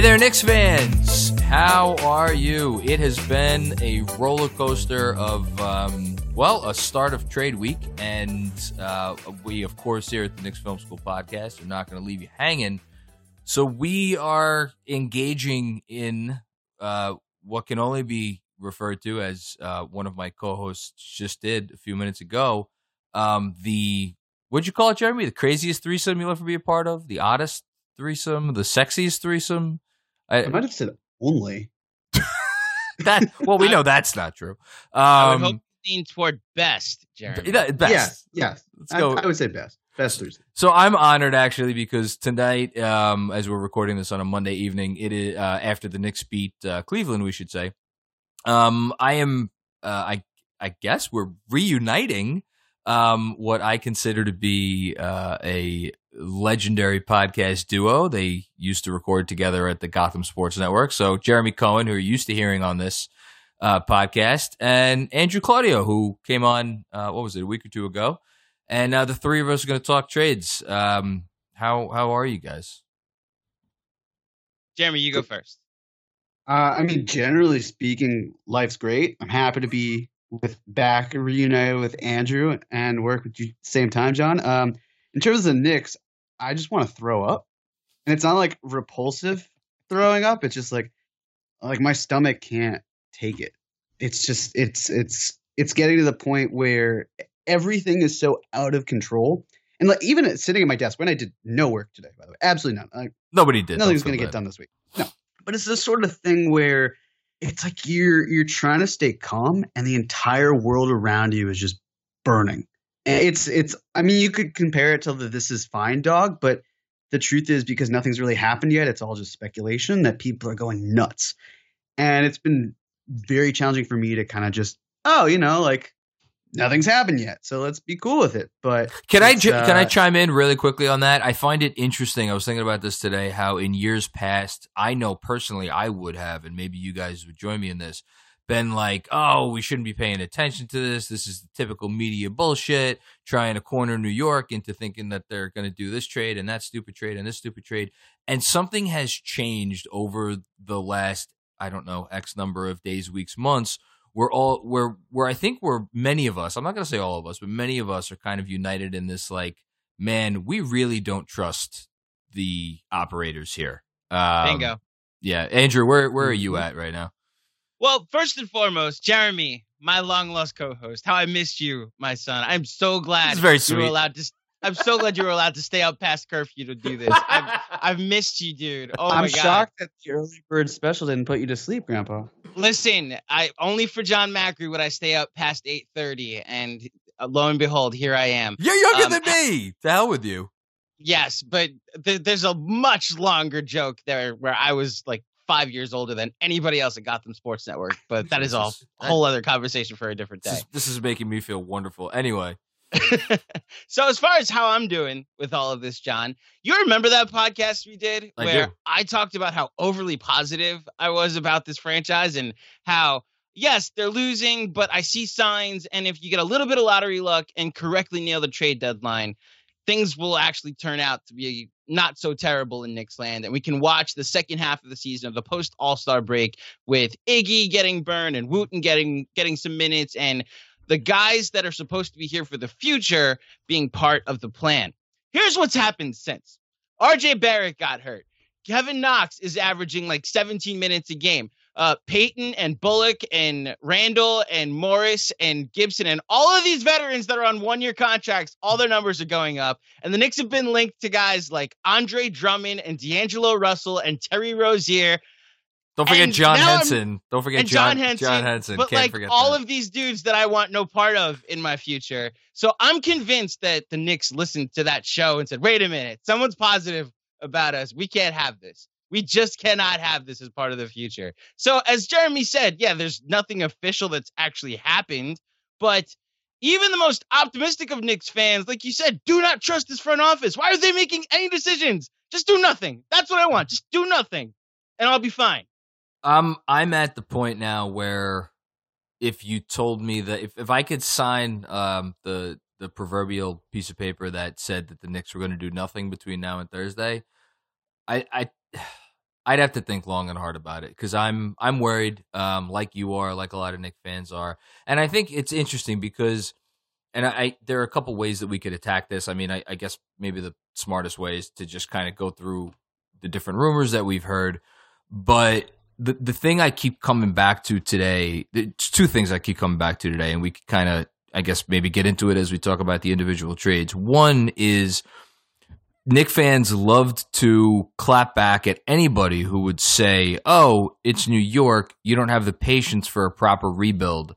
Hey there, Knicks fans. How are you? It has been a roller coaster of, um, well, a start of trade week. And uh, we, of course, here at the Knicks Film School podcast are not going to leave you hanging. So we are engaging in uh, what can only be referred to as uh, one of my co hosts just did a few minutes ago. Um, the, what'd you call it, Jeremy? The craziest threesome you'll ever be a part of? The oddest threesome? The sexiest threesome? I, I might have said only. that well, we know that's not true. Um, I would hope lean toward best, Jeremy. Best. Yes, yeah. Let's go. I, I, would say best. Best Thursday. So I'm honored actually because tonight, um, as we're recording this on a Monday evening, it is uh, after the Knicks beat uh, Cleveland, we should say. Um, I am, uh, I I guess we're reuniting um, what I consider to be uh, a legendary podcast duo. They used to record together at the Gotham Sports Network. So Jeremy Cohen, who you're used to hearing on this uh, podcast, and Andrew Claudio, who came on, uh, what was it, a week or two ago. And uh, the three of us are going to talk trades. Um, how how are you guys? Jeremy, you go first. Uh, I mean, generally speaking, life's great. I'm happy to be with back reunited with Andrew and work with you at the same time, John. Um, in terms of the Knicks, I just want to throw up, and it's not like repulsive throwing up. It's just like like my stomach can't take it. It's just it's it's it's getting to the point where everything is so out of control. And like even sitting at my desk when I did no work today, by the way, absolutely none. Like, Nobody did. Nothing's going to get done this week. No, but it's this sort of thing where it's like you're you're trying to stay calm, and the entire world around you is just burning. It's it's. I mean, you could compare it to the "This Is Fine" dog, but the truth is because nothing's really happened yet, it's all just speculation that people are going nuts, and it's been very challenging for me to kind of just oh, you know, like nothing's happened yet, so let's be cool with it. But can I uh, can I chime in really quickly on that? I find it interesting. I was thinking about this today. How in years past, I know personally I would have, and maybe you guys would join me in this been like, oh, we shouldn't be paying attention to this. This is the typical media bullshit, trying to corner New York into thinking that they're going to do this trade and that stupid trade and this stupid trade. And something has changed over the last, I don't know, X number of days, weeks, months. We're all where where I think we're many of us. I'm not going to say all of us, but many of us are kind of united in this. Like, man, we really don't trust the operators here. Um, Bingo. Yeah, Andrew, where where are you mm-hmm. at right now? Well, first and foremost, Jeremy, my long lost co-host, how I missed you, my son. I'm so glad very sweet. you were allowed to. I'm so glad you were allowed to stay up past curfew to do this. I've, I've missed you, dude. Oh I'm my god! I'm shocked that the early bird special didn't put you to sleep, Grandpa. Listen, I only for John Macri would I stay up past 8:30, and uh, lo and behold, here I am. You're younger um, than me. The hell with you. Yes, but th- there's a much longer joke there where I was like five years older than anybody else at Gotham Sports Network. But that is all a whole other conversation for a different day. This is, this is making me feel wonderful. Anyway. so as far as how I'm doing with all of this, John, you remember that podcast we did I where do. I talked about how overly positive I was about this franchise and how yes, they're losing, but I see signs and if you get a little bit of lottery luck and correctly nail the trade deadline, things will actually turn out to be not so terrible in Knicks land. And we can watch the second half of the season of the post All Star break with Iggy getting burned and Wooten getting getting some minutes and the guys that are supposed to be here for the future being part of the plan. Here's what's happened since. RJ Barrett got hurt. Kevin Knox is averaging like 17 minutes a game. Uh, Payton and Bullock and Randle and Morris and Gibson and all of these veterans that are on one year contracts, all their numbers are going up. And the Knicks have been linked to guys like Andre Drummond and D'Angelo Russell and Terry Rozier. Don't forget And John now I'm- Henson. Don't forget John, John Henson, John Henson. But Can't like all that. of these dudes that I want no part of in my future. So I'm convinced that the Knicks listened to that show and said, wait a minute, someone's positive about us. We can't have this. We just cannot have this as part of the future. So as Jeremy said, yeah, there's nothing official that's actually happened, but even the most optimistic of Knicks fans, like you said, do not trust this front office. Why are they making any decisions? Just do nothing. That's what I want. Just do nothing, and I'll be fine. Um, I'm at the point now where if you told me that if, if I could sign um the the proverbial piece of paper that said that the Knicks were going to do nothing between now and Thursday, I I I'd have to think long and hard about it because I'm I'm worried, um, like you are, like a lot of Knick fans are, and I think it's interesting because, and I, I there are a couple ways that we could attack this. I mean, I, I guess maybe the smartest way is to just kind of go through the different rumors that we've heard, but the the thing I keep coming back to today, two things I keep coming back to today, and we kind of, I guess, maybe get into it as we talk about the individual trades. One is Knick fans loved to clap back at anybody who would say, "Oh, it's New York. You don't have the patience for a proper rebuild."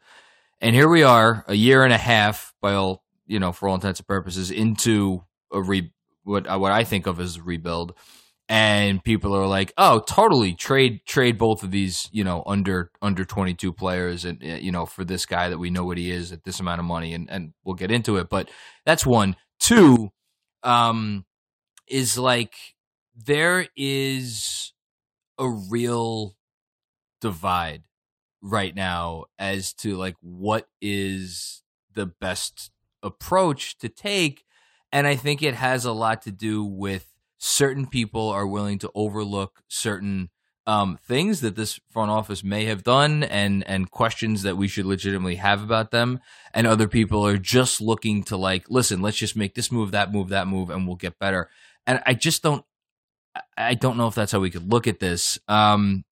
And here we are, a year and a half, by all you know, for all intents and purposes, into a re what what I think of as a rebuild and people are like, "Oh, totally trade trade both of these, you know, under under 22 players and uh, you know, for this guy that we know what he is at this amount of money and and we'll get into it, but that's one. Two um is like there is a real divide right now as to like what is the best approach to take and I think it has a lot to do with certain people are willing to overlook certain um, things that this front office may have done and and questions that we should legitimately have about them and other people are just looking to like listen let's just make this move that move that move and we'll get better and i just don't i don't know if that's how we could look at this um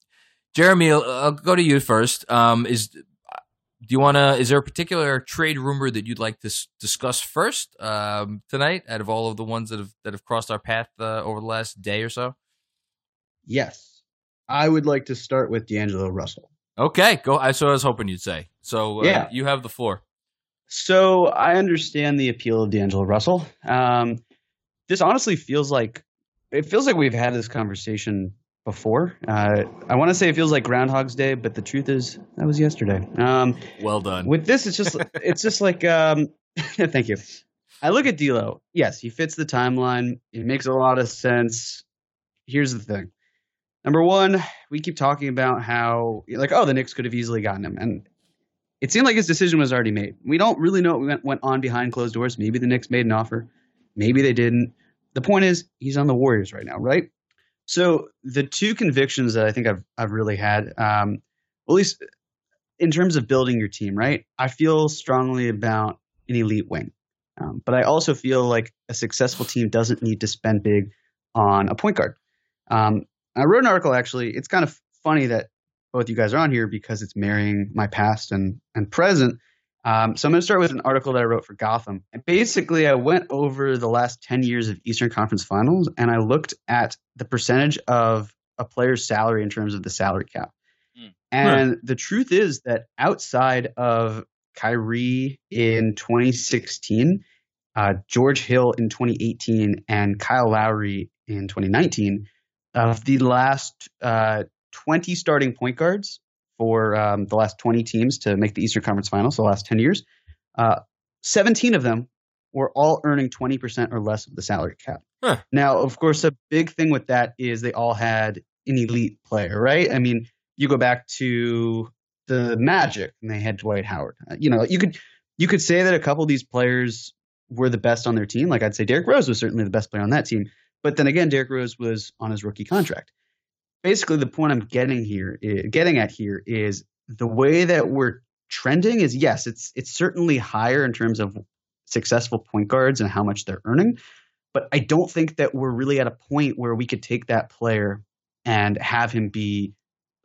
jeremy i'll, go to you first um is do you want to is there a particular trade rumor that you'd like to s- discuss first um tonight out of all of the ones that have that have crossed our path uh, over the last day or so Yes. I would like to start with D'Angelo Russell. Okay, go. I so I was hoping you'd say. So uh, Yeah. you have the floor. So I understand the appeal of D'Angelo Russell. Um, this honestly feels like it feels like we've had this conversation before. Uh, I want to say it feels like Groundhog's Day, but the truth is that was yesterday. Um, Well done. with this, it's just it's just like um, thank you. I look at D'Lo. Yes, he fits the timeline. It makes a lot of sense. Here's the thing. Number one, we keep talking about how like oh the Knicks could have easily gotten him, and it seemed like his decision was already made. We don't really know what went, went on behind closed doors. Maybe the Knicks made an offer, maybe they didn't. The point is he's on the Warriors right now, right? So the two convictions that I think I've I've really had, um, at least in terms of building your team, right? I feel strongly about an elite wing, um, but I also feel like a successful team doesn't need to spend big on a point guard. Um, I wrote an article actually. It's kind of funny that both you guys are on here because it's marrying my past and and present. Um, so I'm going to start with an article that I wrote for Gotham. And basically, I went over the last 10 years of Eastern Conference Finals and I looked at the percentage of a player's salary in terms of the salary cap. Hmm. And the truth is that outside of Kyrie in 2016, uh, George Hill in 2018, and Kyle Lowry in 2019, of the last uh, 20 starting point guards for um, the last 20 teams to make the Eastern Conference Finals, the last 10 years, uh, 17 of them were all earning 20% or less of the salary cap. Huh. Now, of course, a big thing with that is they all had an elite player, right? I mean, you go back to the Magic and they had Dwight Howard. Uh, you know, you could you could say that a couple of these players were the best on their team. Like I'd say Derrick Rose was certainly the best player on that team. But then again, Derrick Rose was on his rookie contract. Basically, the point I'm getting here, eh, getting at here, is the way that we're trending is yes, it's it's certainly higher in terms of successful point guards and how much they're earning. But I don't think that we're really at a point where we could take that player and have him be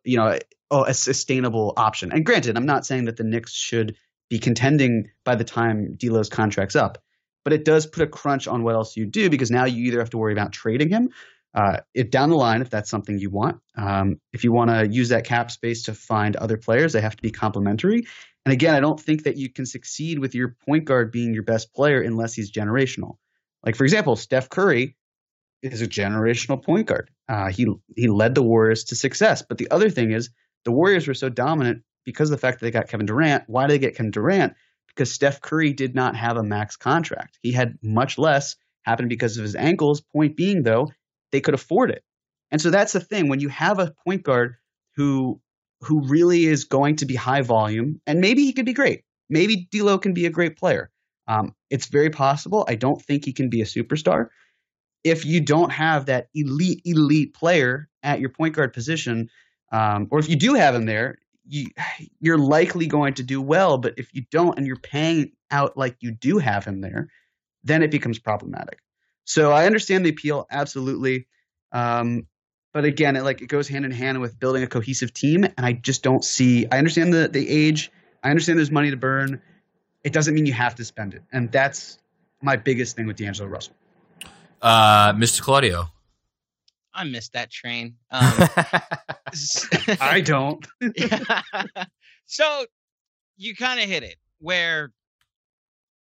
you know, a, a sustainable option. And granted, I'm not saying that the Knicks should be contending by the time D'Lo's contract's up, but it does put a crunch on what else you do because now you either have to worry about trading him uh, if down the line if that's something you want. Um, if you want to use that cap space to find other players, they have to be complementary. And again, I don't think that you can succeed with your point guard being your best player unless he's generational. Like for example, Steph Curry is a generational point guard. Uh, he he led the Warriors to success. But the other thing is, the Warriors were so dominant because of the fact that they got Kevin Durant. Why did they get Kevin Durant? Because Steph Curry did not have a max contract. He had much less. Happened because of his ankles. Point being, though, they could afford it. And so that's the thing when you have a point guard who who really is going to be high volume, and maybe he could be great. Maybe D'Lo can be a great player. Um, it's very possible. I don't think he can be a superstar, if you don't have that elite elite player at your point guard position, um, or if you do have him there, you you're likely going to do well. But if you don't, and you're paying out like you do have him there, then it becomes problematic. So I understand the appeal, absolutely. Um, but again, it like it goes hand in hand with building a cohesive team, and I just don't see. I understand the the age. I understand there's money to burn. It doesn't mean you have to spend it, and that's my biggest thing with D'Angelo Russell. Uh, Mr. Claudio. I missed that train. Um, I don't. so you kind of hit it where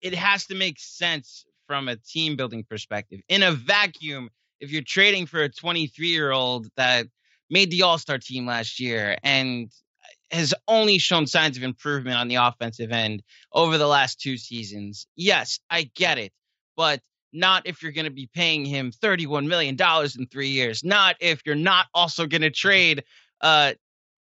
it has to make sense from a team building perspective. In a vacuum, if you're trading for a 23 year old that made the All Star team last year and has only shown signs of improvement on the offensive end over the last two seasons, yes, I get it. But not if you're going to be paying him $31 million in three years, not if you're not also going to trade uh,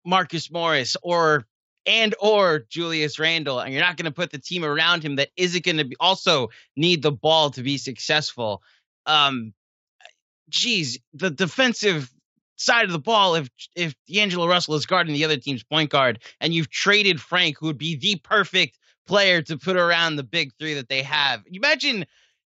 Marcus Morris or and or Julius Randle, and you're not going to put the team around him that isn't going to also need the ball to be successful. Um, geez, the defensive side of the ball, if if D'Angelo Russell is guarding the other team's point guard, and you've traded Frank, who would be the perfect player to put around the big three that they have. You Imagine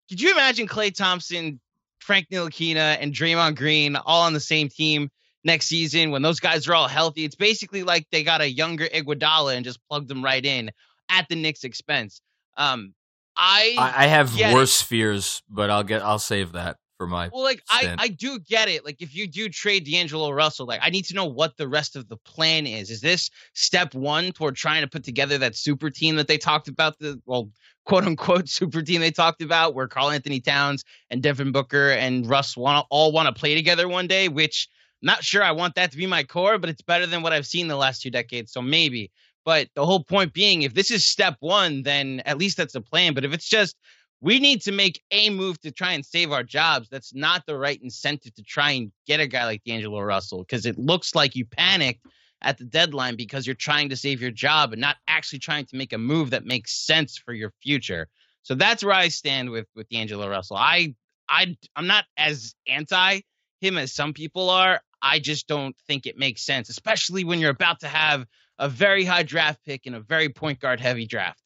could you imagine Klay Thompson, Frank Ntilikina, and Draymond Green all on the same team next season when those guys are all healthy? It's basically like they got a younger Iguodala and just plugged them right in at the Knicks' expense. Um, I I, have worse it. fears, but I'll get I'll save that for my well like I, I do get it like if you do trade d'angelo russell like i need to know what the rest of the plan is is this step one toward trying to put together that super team that they talked about the well quote unquote super team they talked about where karl-anthony towns and devin booker and russ want all want to play together one day which not sure i want that to be my core but it's better than what i've seen the last two decades so maybe but the whole point being if this is step one then at least that's the plan but if it's just we need to make a move to try and save our jobs. That's not the right incentive to try and get a guy like D'Angelo Russell because it looks like you panicked at the deadline because you're trying to save your job and not actually trying to make a move that makes sense for your future. So that's where I stand with with D'Angelo Russell. I I I'm not as anti him as some people are. I just don't think it makes sense, especially when you're about to have a very high draft pick in a very point guard heavy draft.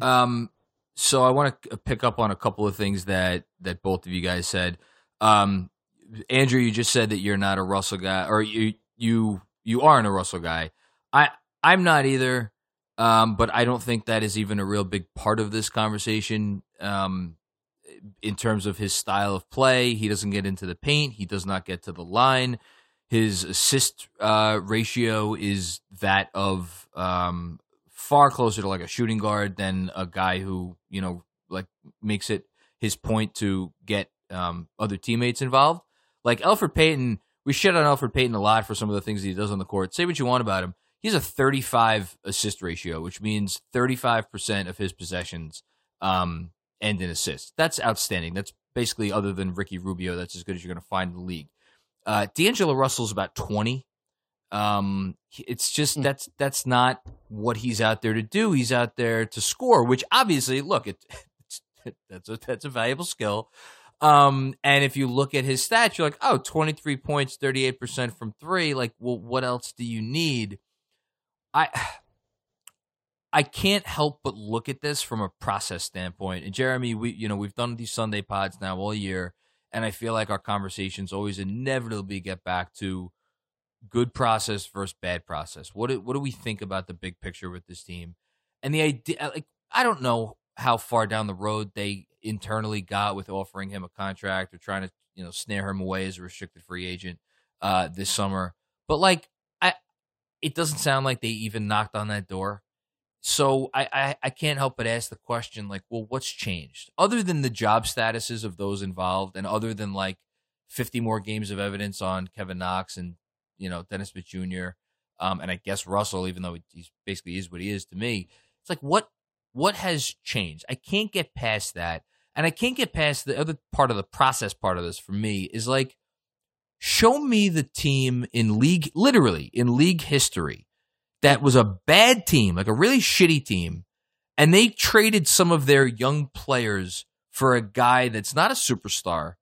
Um, so I want to pick up on a couple of things that that both of you guys said. Um, Andrew, you just said that you're not a Russell guy, or you you you aren't a Russell guy. I I'm not either, um, but I don't think that is even a real big part of this conversation. Um, in terms of his style of play, he doesn't get into the paint. He does not get to the line. His assist uh, ratio is that of um, far closer to like a shooting guard than a guy who you know like makes it his point to get um, other teammates involved. Like Elfrid Payton, we shit on Elfrid Payton a lot for some of the things he does on the court. Say what you want about him. He's a 35 assist ratio, which means 35% of his possessions um, end in assists. That's outstanding. That's basically, other than Ricky Rubio, that's as good as you're going to find in the league. Uh, D'Angelo Russell's about 20 um, it's just hmm. that's that's not what he's out there to do. He's out there to score, which obviously, look, it, that's a that's a valuable skill. Um, and if you look at his stats, you're like, oh, 23 points, 38% from three. Like, well, what else do you need? I I can't help but look at this from a process standpoint. And Jeremy, we you know we've done these Sunday pods now all year, and I feel like our conversations always inevitably get back to good process versus bad process. What do, what do we think about the big picture with this team? And the idea, like, I don't know how far down the road they internally got with offering him a contract or trying to you know snare him away as a restricted free agent uh, this summer. But like, I it doesn't sound like they even knocked on that door. So I, I, I can't help but ask the question, like, well, what's changed other than the job statuses of those involved, and other than like fifty more games of evidence on Kevin Knox and you know Dennis Smith Jr. Um, and I guess Russell, even though he's basically is what he is to me, it's like what what has changed? I can't get past that, and I can't get past the other part of the process. Part of this for me is like, show me the team in league, literally in league history that was a bad team, like a really shitty team, and they traded some of their young players for a guy that's not a superstar,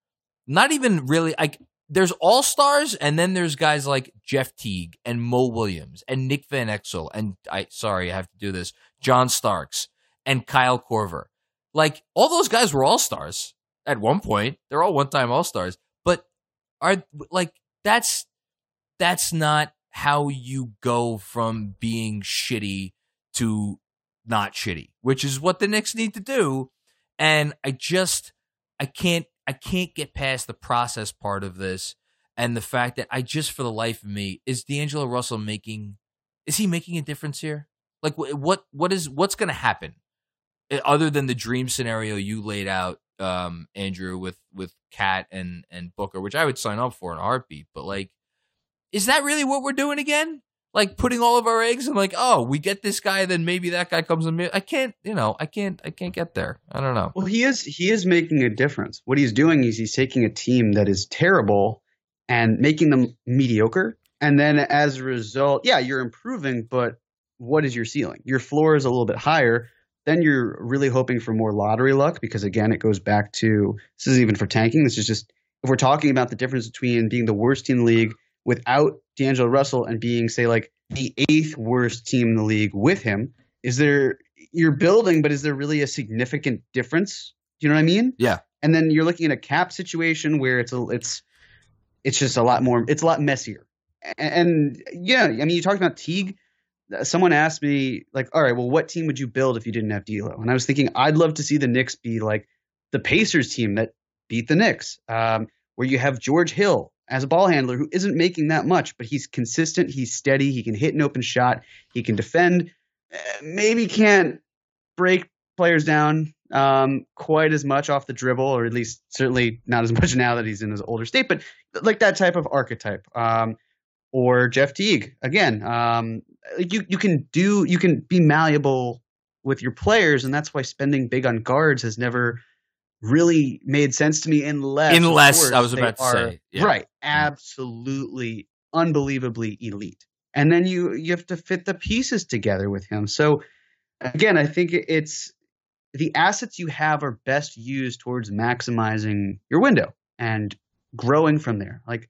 not even really like there's all stars, and then there's guys like Jeff Teague and Mo Williams and Nick Van Exel and I sorry I have to do this, John Starks and Kyle Korver. Like all those guys were all stars at one point. They're all one time all stars, but are like that's that's not how you go from being shitty to not shitty, which is what the Knicks need to do. And I just I can't I can't get past the process part of this and the fact that I just for the life of me is D'Angelo Russell making is he making a difference here? Like what what is what's going to happen eh, other than the dream scenario you laid out um Andrew with with KAT and and Booker, which I would sign up for in a heartbeat, but like is that really what we're doing again? Like putting all of our eggs and like, oh, we get this guy, then maybe that guy comes in. I can't, you know, I can't, I can't get there. I don't know. Well, he is, he is making a difference. What he's doing is he's taking a team that is terrible and making them mediocre. And then as a result, yeah, you're improving, but what is your ceiling? Your floor is a little bit higher. Then you're really hoping for more lottery luck because again, it goes back to this isn't even for tanking. This is just if we're talking about the difference between being the worst team in the league without D'Angelo Russell and being, say, like the eighth worst team in the league with him, is there you're building, but is there really a significant difference? Do you know what I mean? Yeah. And then you're looking at a cap situation where it's a it's it's just a lot more it's a lot messier. And, and yeah, I mean you talked about Teague. Someone asked me like, all right, well, what team would you build if you didn't have D'Lo? And I was thinking I'd love to see the Knicks be like the Pacers team that beat the Knicks, um, where you have George Hill as a ball handler who isn't making that much, but he's consistent, he's steady, he can hit an open shot, he can defend, eh, maybe can't break players down um, quite as much off the dribble, or at least certainly not as much now that he's in his older state, but like that type of archetype. Um, or Jeff Teague again. Um, you you can do you can be malleable with your players, and that's why spending big on guards has never really made sense to me unless unless I was about to are, say yeah. right absolutely unbelievably elite. And then you you have to fit the pieces together with him. So again I think it's the assets you have are best used towards maximizing your window and growing from there. Like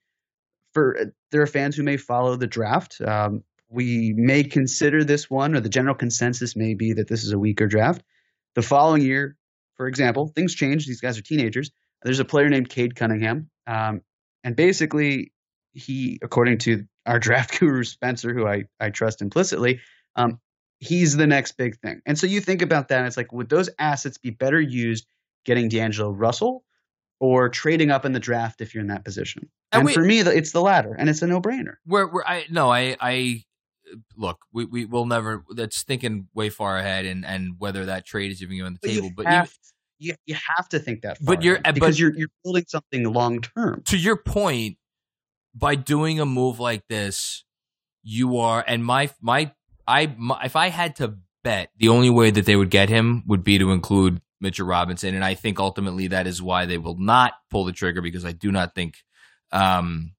for there are fans who may follow the draft. Um, we may consider this one or the general consensus may be that this is a weaker draft. The following year for example, things change. These guys are teenagers. There's a player named Cade Cunningham, um, and basically, he, according to our draft guru Spencer, who I I trust implicitly, um, he's the next big thing. And so you think about that, and it's like, would those assets be better used getting D'Angelo Russell or trading up in the draft if you're in that position? And, and we, for me, it's the latter, and it's a no brainer. Where, where I no, I I look, we, we will never. That's thinking way far ahead, and and whether that trade is even on the but table. You but have, you you have to think that. but you're because but, you're you're building something long term. To your point, by doing a move like this, you are and my my I my, if I had to bet, the only way that they would get him would be to include Mitchell Robinson, and I think ultimately that is why they will not pull the trigger because I do not think, um,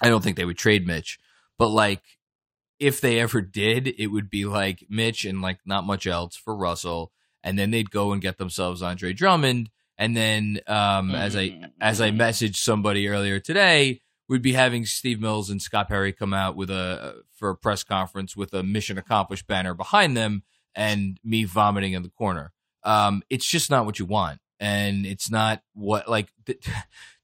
I don't think they would trade Mitch, but like if they ever did, it would be like Mitch and like not much else for Russell, and then they'd go and get themselves Andre Drummond, and then um, as I as I messaged somebody earlier today, we'd be having Steve Mills and Scott Perry come out with a for a press conference with a mission accomplished banner behind them, and me vomiting in the corner. Um, it's just not what you want, and it's not what like th-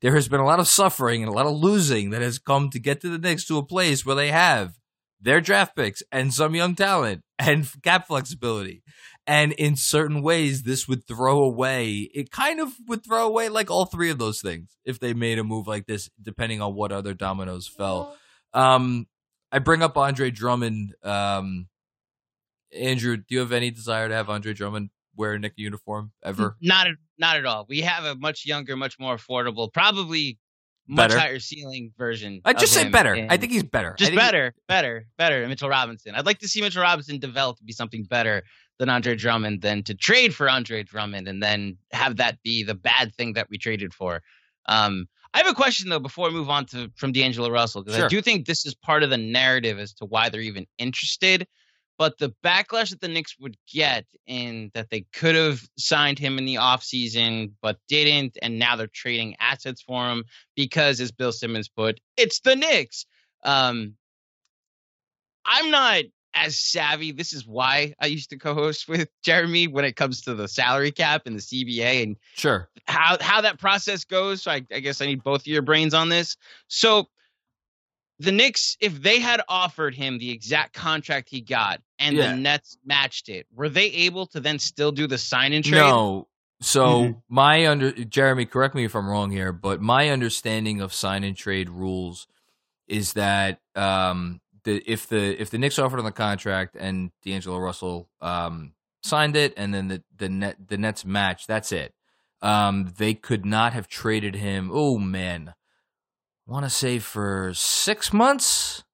there has been a lot of suffering and a lot of losing that has come to get to the Knicks to a place where they have their draft picks and some young talent and cap flexibility. And in certain ways, this would throw away, it kind of would throw away like all three of those things if they made a move like this, depending on what other dominoes fell. Um, I bring up Andre Drummond. Um, Andrew, do you have any desire to have Andre Drummond wear a Knick uniform ever? Not not at all. We have a much younger, much more affordable, probably much Better. higher ceiling version. I just say better. I think he's better. Just think he- better, better, better. Mitchell Robinson. I'd like to see Mitchell Robinson develop to be something better than Andre Drummond, than to trade for Andre Drummond and then have that be the bad thing that we traded for. Um, I have a question though before we move on to from D'Angelo Russell because Sure. I do think this is part of the narrative as to why they're even interested. But the backlash that the Knicks would get in that they could have signed him in the offseason but didn't, and now they're trading assets for him because, as Bill Simmons put, it's the Knicks. Um, I'm not as savvy. This is why I used to co-host with Jeremy when it comes to the salary cap and the CBA and Sure. how how that process goes. So I, I guess I need both of your brains on this. So the Knicks, if they had offered him the exact contract he got and Yeah. the Nets matched it, were they able to then still do the sign and trade? No. So Mhm. my under Jeremy, correct me if I'm wrong here, but my understanding of sign and trade rules is that um the if the if the Knicks offered on the contract and D'Angelo Russell um signed it and then the the net the Nets match, that's it. Um they could not have traded him. Oh man. Want to say for 6 months?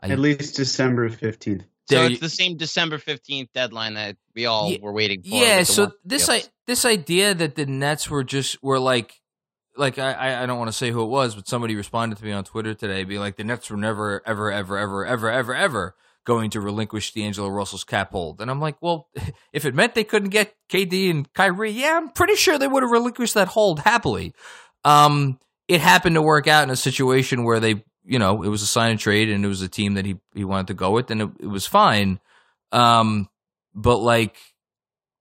I- At least December 15th. So There it's the same December 15th deadline that we all Ye- were waiting for. Yeah, so this I this idea that the Nets were just were like like I I- I don't want to say who it was, but somebody responded to me on Twitter today, be like the Nets were never ever ever ever ever ever ever going to relinquish D'Angelo Russell's cap hold, and I'm like, well, if it meant they couldn't get KD and Kyrie, yeah, I'm pretty sure they would have relinquished that hold happily. Um, it happened to work out in a situation where they, you know, it was a sign and trade, and it was a team that he he wanted to go with, and it, it was fine. Um, but like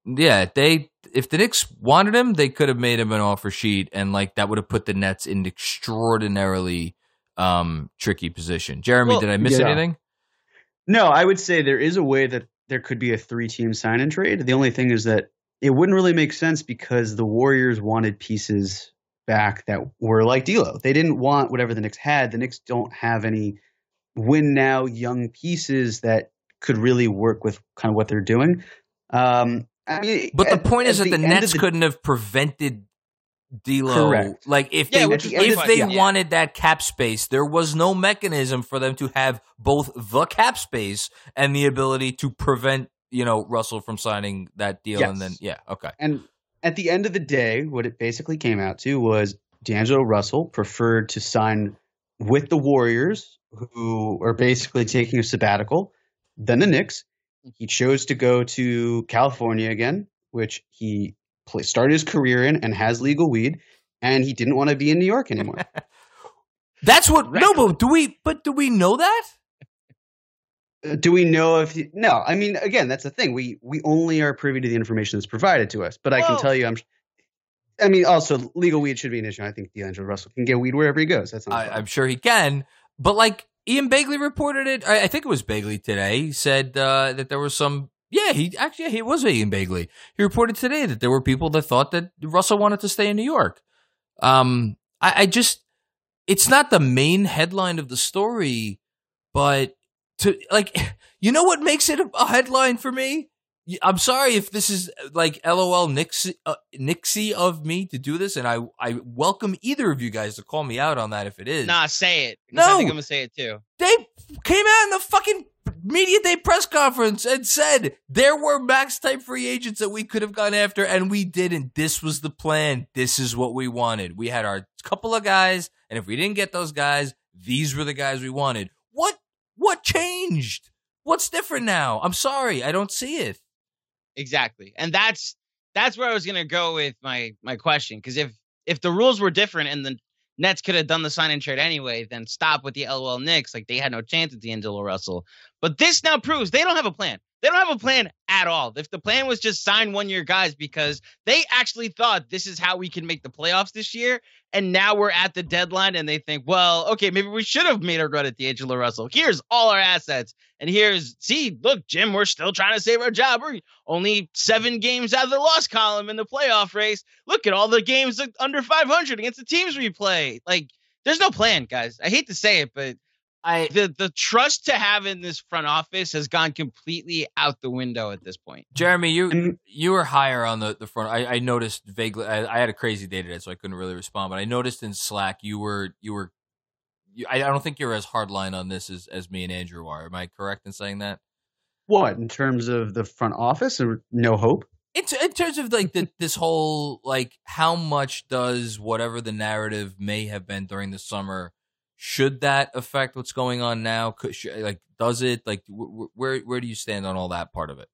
yeah, they if the Knicks wanted him, they could have made him an offer sheet, and like that would have put the Nets in an extraordinarily um tricky position. Jeremy, Well, did I miss yeah. anything? No, I would say there is a way that there could be a three team sign and trade. The only thing is that it wouldn't really make sense because the Warriors wanted pieces back that were like D'Lo. They didn't want whatever the Knicks had. The Knicks don't have any win now young pieces that could really work with kind of what they're doing. Um, I mean, But the point is that the, of Nets the- couldn't have prevented D'Lo. Correct. Like if Yeah, they is if they Yeah. wanted that cap space, there was no mechanism for them to have both the cap space and the ability to prevent you know Russell from signing that deal. And then yeah, okay, And at the end of the day, what it basically came out to was D'Angelo Russell preferred to sign with the Warriors, who are basically taking a sabbatical, than the Knicks. He chose to go to California again, which he pl- started his career in and has legal weed, and he didn't want to be in New York anymore. that's what. No, but do we? But do we know that? Do we know if he, no? I mean, again, that's the thing. We we only are privy to the information that's provided to us. But I can tell you, I'm. I mean, also legal weed should be an issue. I think D'Angelo Russell can get weed wherever he goes. That's not. a I, problem. I'm sure he can. But like Ian Begley reported it. I, I think it was Begley today. He said uh, that there was some. Yeah, he actually yeah, he was Ian Begley. He reported today that there were people that thought that Russell wanted to stay in New York. Um, I, I just it's not the main headline of the story, but to like you know what makes it a, headline for me. I'm sorry if this is like LOL Nixie, uh, Nixie of me to do this, and I I welcome either of you guys to call me out on that if it is. Nah, say it. 'cause I No. think I'm gonna say it too. They came out in the fucking media day press conference and said there were max type free agents that we could have gone after and we didn't. This was the plan. This is what we wanted. We had our couple of guys, and if we didn't get those guys, these were the guys we wanted. What changed? What's different now? I'm sorry, I don't see it. Exactly. And that's that's where I was gonna go with my my question. Because if if the rules were different and the Nets could have done the sign and trade anyway, then stop with the LOL Knicks. Like they had no chance at the D'Angelo Russell. But this now proves they don't have a plan. They don't have a plan at all. If the plan was just sign one year guys because they actually thought this is how we can make the playoffs this year. And now we're at the deadline and they think, well, okay, maybe we should have made a run at D'Angelo Russell. Here's all our assets. And here's, see, look, Jim, we're still trying to save our job. We're only seven games out of the loss column in the playoff race. Look at all the games under 500 against the teams we play. Like, there's no plan, guys. I hate to say it, but I the the trust to have in this front office has gone completely out the window at this point. Jeremy, you And- you were higher on the the front. I, I noticed vaguely. I, I had a crazy day today, so I couldn't really respond. But I noticed in Slack you were you were. You, I, I don't think you're as hardline on this as, as me and Andrew are. Am I correct in saying that? What in terms of the front office or no hope? It's in terms of like the, this whole like how much does whatever the narrative may have been during the summer should that affect what's going on now? Could, like does it like wh- wh- where where do you stand on all that part of it?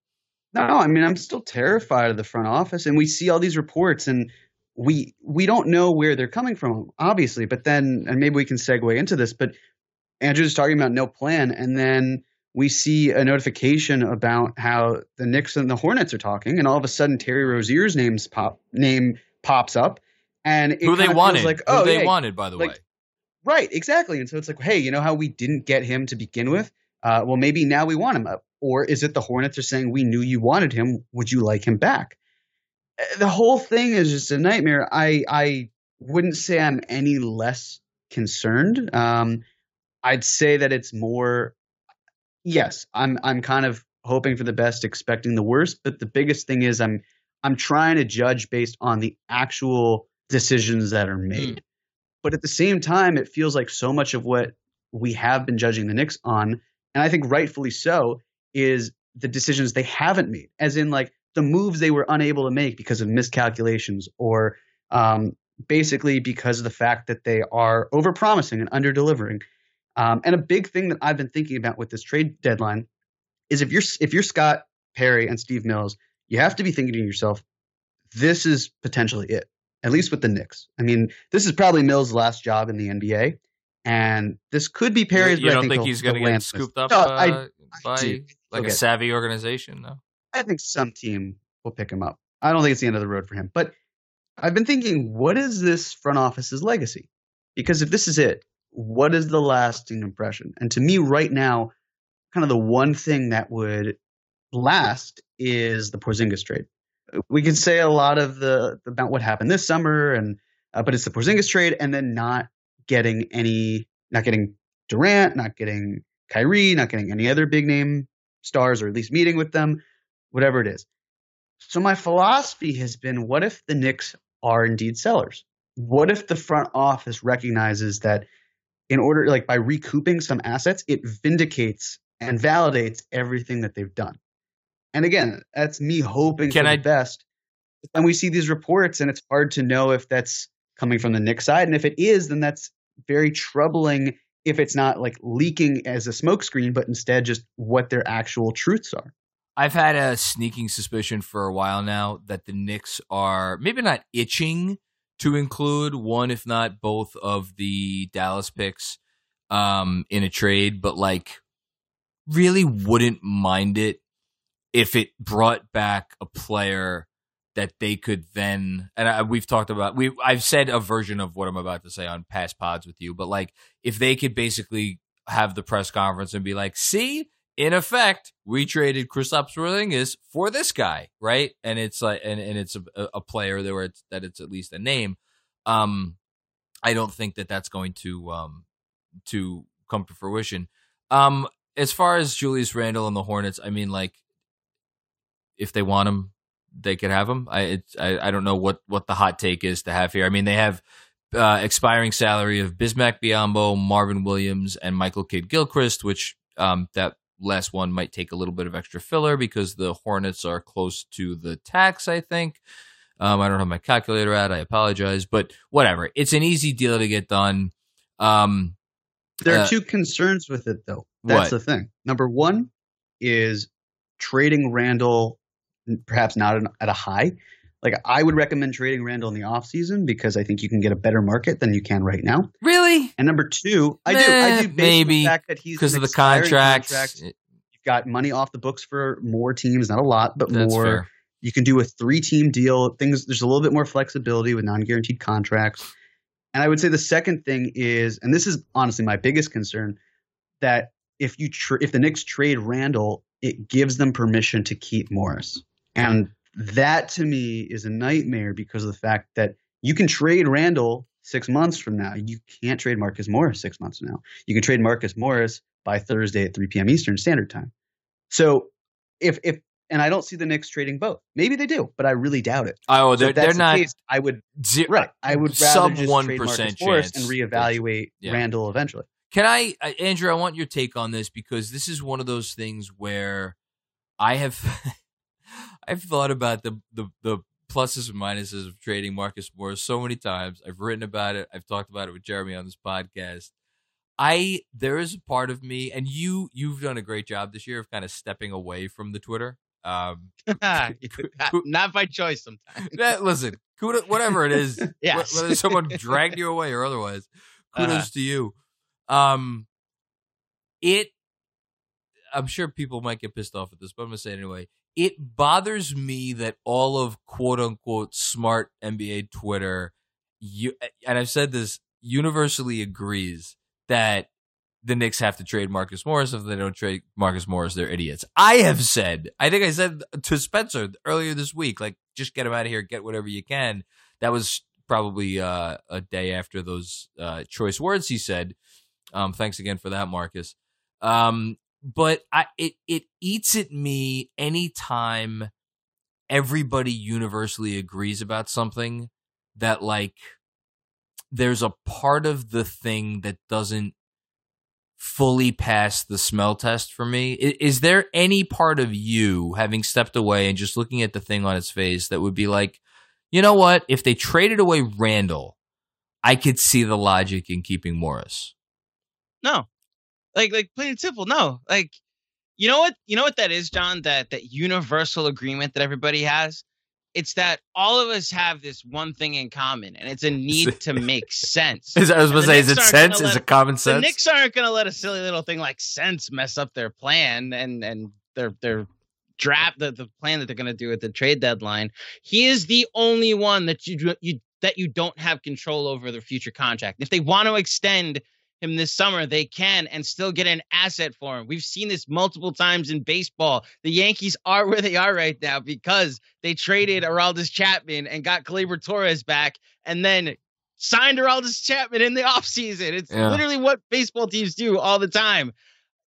No, I mean I'm still terrified of the front office, and we see all these reports, and we we don't know where they're coming from, obviously. But then, and maybe we can segue into this. But Andrew's talking about no plan, and then we see a notification about how the Knicks and the Hornets are talking, and all of a sudden Terry Rozier's name's pop name pops up, and it Who they wanted? like Who oh they yeah, wanted, by the like, way. Right, exactly. And so it's like, hey, you know how we didn't get him to begin with? Uh, well, maybe now we want him. Uh, Or is it the Hornets are saying we knew you wanted him? Would you like him back? Uh, The whole thing is just a nightmare. I I wouldn't say I'm any less concerned. Um, I'd say that it's more. Yes, I'm I'm kind of hoping for the best, expecting the worst. But the biggest thing is I'm I'm trying to judge based on the actual decisions that are made. But at the same time, it feels like so much of what we have been judging the Knicks on, and I think rightfully so, is the decisions they haven't made, as in like the moves they were unable to make because of miscalculations or um, basically because of the fact that they are overpromising and underdelivering. Um, and a big thing that I've been thinking about with this trade deadline is if you're if you're Scott Perry and Steve Mills, you have to be thinking to yourself, this is potentially it. At least with the Knicks. I mean, this is probably Mills' last job in the NBA, and this could be Perry's. you I don't think he'll- he's going to get this. scooped up No, uh, I- by do. like a savvy organization? No. I think some team will pick him up. I don't think it's the end of the road for him. But I've been thinking, what is this front office's legacy? Because if this is it, what is the lasting impression? And to me, right now, kind of the one thing that would last is the Porzingis trade. We can say a lot of the about what happened this summer, and uh, but it's the Porzingis trade, and then not getting any, not getting Durant, not getting Kyrie, not getting any other big name stars, or at least meeting with them, whatever it is. So my philosophy has been: what if the Knicks are indeed sellers? What if the front office recognizes that in order, like by recouping some assets, it vindicates and validates everything that they've done? And again, that's me hoping Can for I- the best. And we see these reports, and it's hard to know if that's coming from the Knicks side. And if it is, then that's very troubling if it's not like leaking as a smokescreen, but instead just what their actual truths are. I've had a sneaking suspicion for a while now that the Knicks are maybe not itching to include one, if not both, of the Dallas picks um, in a trade, but like really wouldn't mind it if it brought back a player that they could then and I, we've talked about we I've said a version of what I'm about to say on past pods with you, but like if they could basically have the press conference and be like, "See, in effect, we traded Kristaps Porzingis for this guy, right?" And it's like and, and it's a, a player that it's that it's at least a name. Um, I don't think that that's going to um to come to fruition. Um, as far as Julius Randle and the Hornets, I mean, like if they want him, they could have him. I I, I don't know what what the hot take is to have here. I mean, they have uh, expiring salary of Bismack Biyombo, Marvin Williams, and Michael Kidd Gilchrist, which um, that last one might take a little bit of extra filler because the Hornets are close to the tax. I think. Um, I don't have my calculator out. I apologize, but whatever. It's an easy deal to get done. Um, There are Uh, two concerns with it, though. That's what? the thing. Number one is trading Randle, perhaps not an- at a high. Like I would recommend trading Randle in the offseason because I think you can get a better market than you can right now. really? And number two, I do, I do, based on maybe, the fact that he's because of the contracts. contract. You've got money off the books for more teams, not a lot, but That's more. fair. You can do a three team deal. Things there's a little bit more flexibility with non guaranteed contracts. And I would say the second thing is, and this is honestly my biggest concern, that if you tr- if the Knicks trade Randle, it gives them permission to keep Morris, and that to me is a nightmare because of the fact that you can trade Randle six months from now. You can't trade Marcus Morris six months from now. You can trade Marcus Morris by Thursday at 3 p.m. Eastern Standard Time. So if if and I don't see the Knicks trading both. Maybe they do, but I really doubt it. Oh, they're that's they're the not case, I would ze- right. I would rather just one trade Marcus percent Morris chance and reevaluate Yeah. Randle eventually. Can I, uh, Andrew? I want your take on this because this is one of those things where I have, I've thought about the the the pluses and minuses of trading Marcus Morris so many times. I've written about it. I've talked about it with Jeremy on this podcast. I there is a part of me, and you you've done a great job this year of kind of stepping away from the Twitter. Um, Not by choice sometimes. that, listen, kudos, whatever it is, Yes. whether someone dragged you away or otherwise, kudos Uh-huh. to you. Um, it, I'm sure people might get pissed off at this, but I'm gonna say it anyway. It bothers me that all of quote unquote smart NBA Twitter, you and I've said this universally agrees that the Knicks have to trade Marcus Morris. If they don't trade Marcus Morris, they're idiots. I have said, I think I said to Spencer earlier this week, like, just get him out of here, get whatever you can. That was probably uh, a day after those uh, choice words he said. Um, thanks again for that, Marcus. Um, but I, it it eats at me anytime everybody universally agrees about something that like there's a part of the thing that doesn't fully pass the smell test for me. Is there any part of you having stepped away and just looking at the thing on its face that would be like, you know what? If they traded away Randle, I could see the logic in keeping Morris. No. Like like plain and simple. No. Like you know what you know what that is, John? That that universal agreement that everybody has? It's that all of us have this one thing in common, and it's a need to make sense. Is, I was going to the say, is it Knicks aren't gonna sense? Is it common sense? the? Knicks aren't gonna let a silly little thing like sense mess up their plan and and their their draft the, the plan that they're gonna do at the trade deadline. He is the only one that you you that you don't have control over their future contract. If they want to extend him this summer, they can and still get an asset for him. We've seen this multiple times in baseball. The Yankees are where they are right now because they traded Aroldis Chapman and got Gleyber Torres back and then signed Aroldis Chapman in the offseason. It's Yeah. literally what baseball teams do all the time.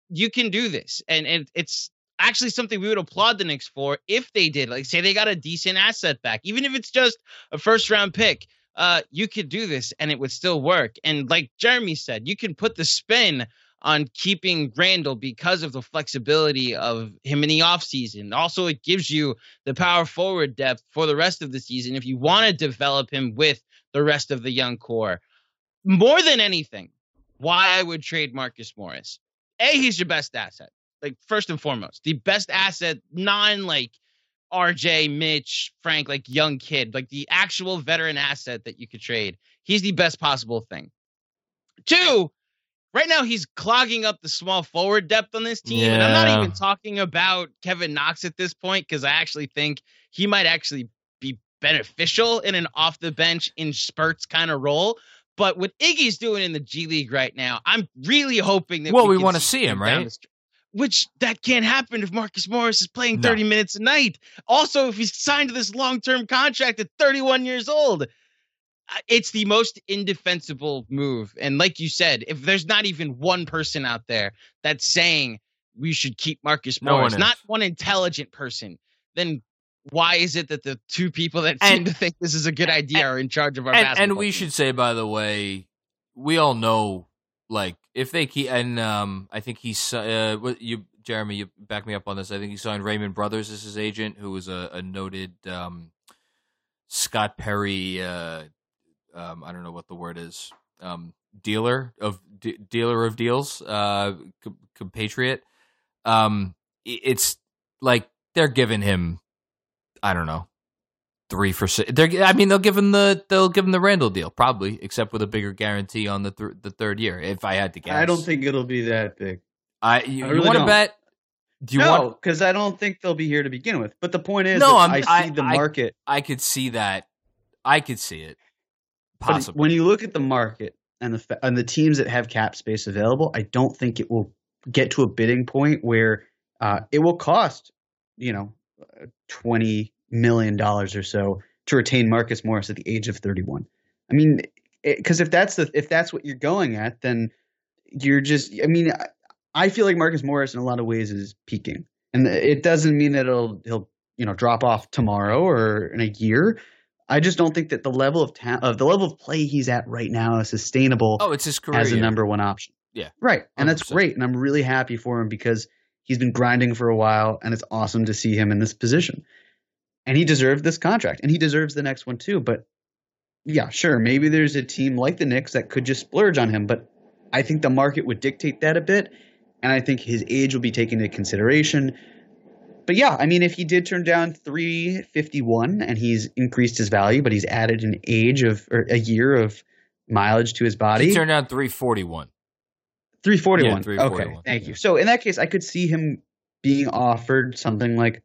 You can do this. And, and it's actually something we would applaud the Knicks for if they did. Like, say they got a decent asset back, even if it's just a first round pick. Uh, you could do this and it would still work. And like Jeremy said, you can put the spin on keeping Randle because of the flexibility of him in the offseason. Also, it gives you the power forward depth for the rest of the season if you want to develop him with the rest of the young core. More than anything, why I would trade Marcus Morris. A, he's your best asset. Like first and foremost, the best asset, non like RJ, Mitch, Frank, like young kid, like the actual veteran asset that you could trade. He's the best possible thing. Two, right now he's clogging up the small forward depth on this team. And I'm not even talking about Kevin Knox at this point because I actually think he might actually be beneficial in an off the bench in spurts kind of role. But what Iggy's doing in the G League right now, I'm really hoping that Well, we can wanna see him, right? The str- Which that can't happen if Marcus Morris is playing No. 30 minutes a night. Also, if he's signed to this long term contract at 31 years old, Uh, it's the most indefensible move. And like you said, if there's not even one person out there that's saying we should keep Marcus No Morris, is. not one intelligent person, then why is it that the two people that And- seem to think this is a good idea are in charge of our and, basketball? and we team? should say, by the way, we all know, like, if they keep, and um, I think he's, uh, you, Jeremy, you back me up on this. I think he signed Raymond Brothers as his agent, who was a, a noted um, Scott Perry. Uh, um, I don't know what the word is. Um, dealer of de- dealer of deals, uh, com- compatriot. Um, it's like they're giving him, I don't know, three for six. They're, I mean, they'll give him the they'll give him the Randle deal probably, except with a bigger guarantee on the th- the third year. If I had to guess, I don't think it'll be that big. I you, I really want to bet. Do you no, want? because I don't think they'll be here to begin with. But the point is, No, I'm- I I- see the I- market. I could see that. I could see it. But when you look at the market and the and the teams that have cap space available, I don't think it will get to a bidding point where uh, it will cost, you know, uh, twenty million dollars or so to retain Marcus Morris at the age of thirty-one. I mean, because if that's the if that's what you're going at, then you're just. I mean, I, I feel like Marcus Morris in a lot of ways is peaking, and it doesn't mean that it'll he'll you know drop off tomorrow or in a year. I just don't think that the level of ta- of the level of play he's at right now is sustainable oh, it's his career. as a number one option. Yeah. Right. And that's 100%. great. And I'm really happy for him because he's been grinding for a while and it's awesome to see him in this position. And he deserved this contract and he deserves the next one too. But yeah, sure. Maybe there's a team like the Knicks that could just splurge on him. But I think the market would dictate that a bit. And I think his age will be taken into consideration. But yeah, I mean, if he did turn down 351 and he's increased his value, but he's added an age of or a year of mileage to his body. He turned down 341. 341. Yeah, 341, Okay, thank yeah. you. So in that case, I could see him being offered something like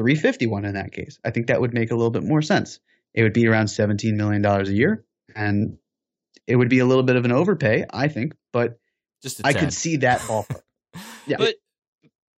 351 in that case. I think that would make a little bit more sense. It would be around 17 million dollars a year and it would be a little bit of an overpay, I think, but Just a I 10. could see that ballpark. Yeah. But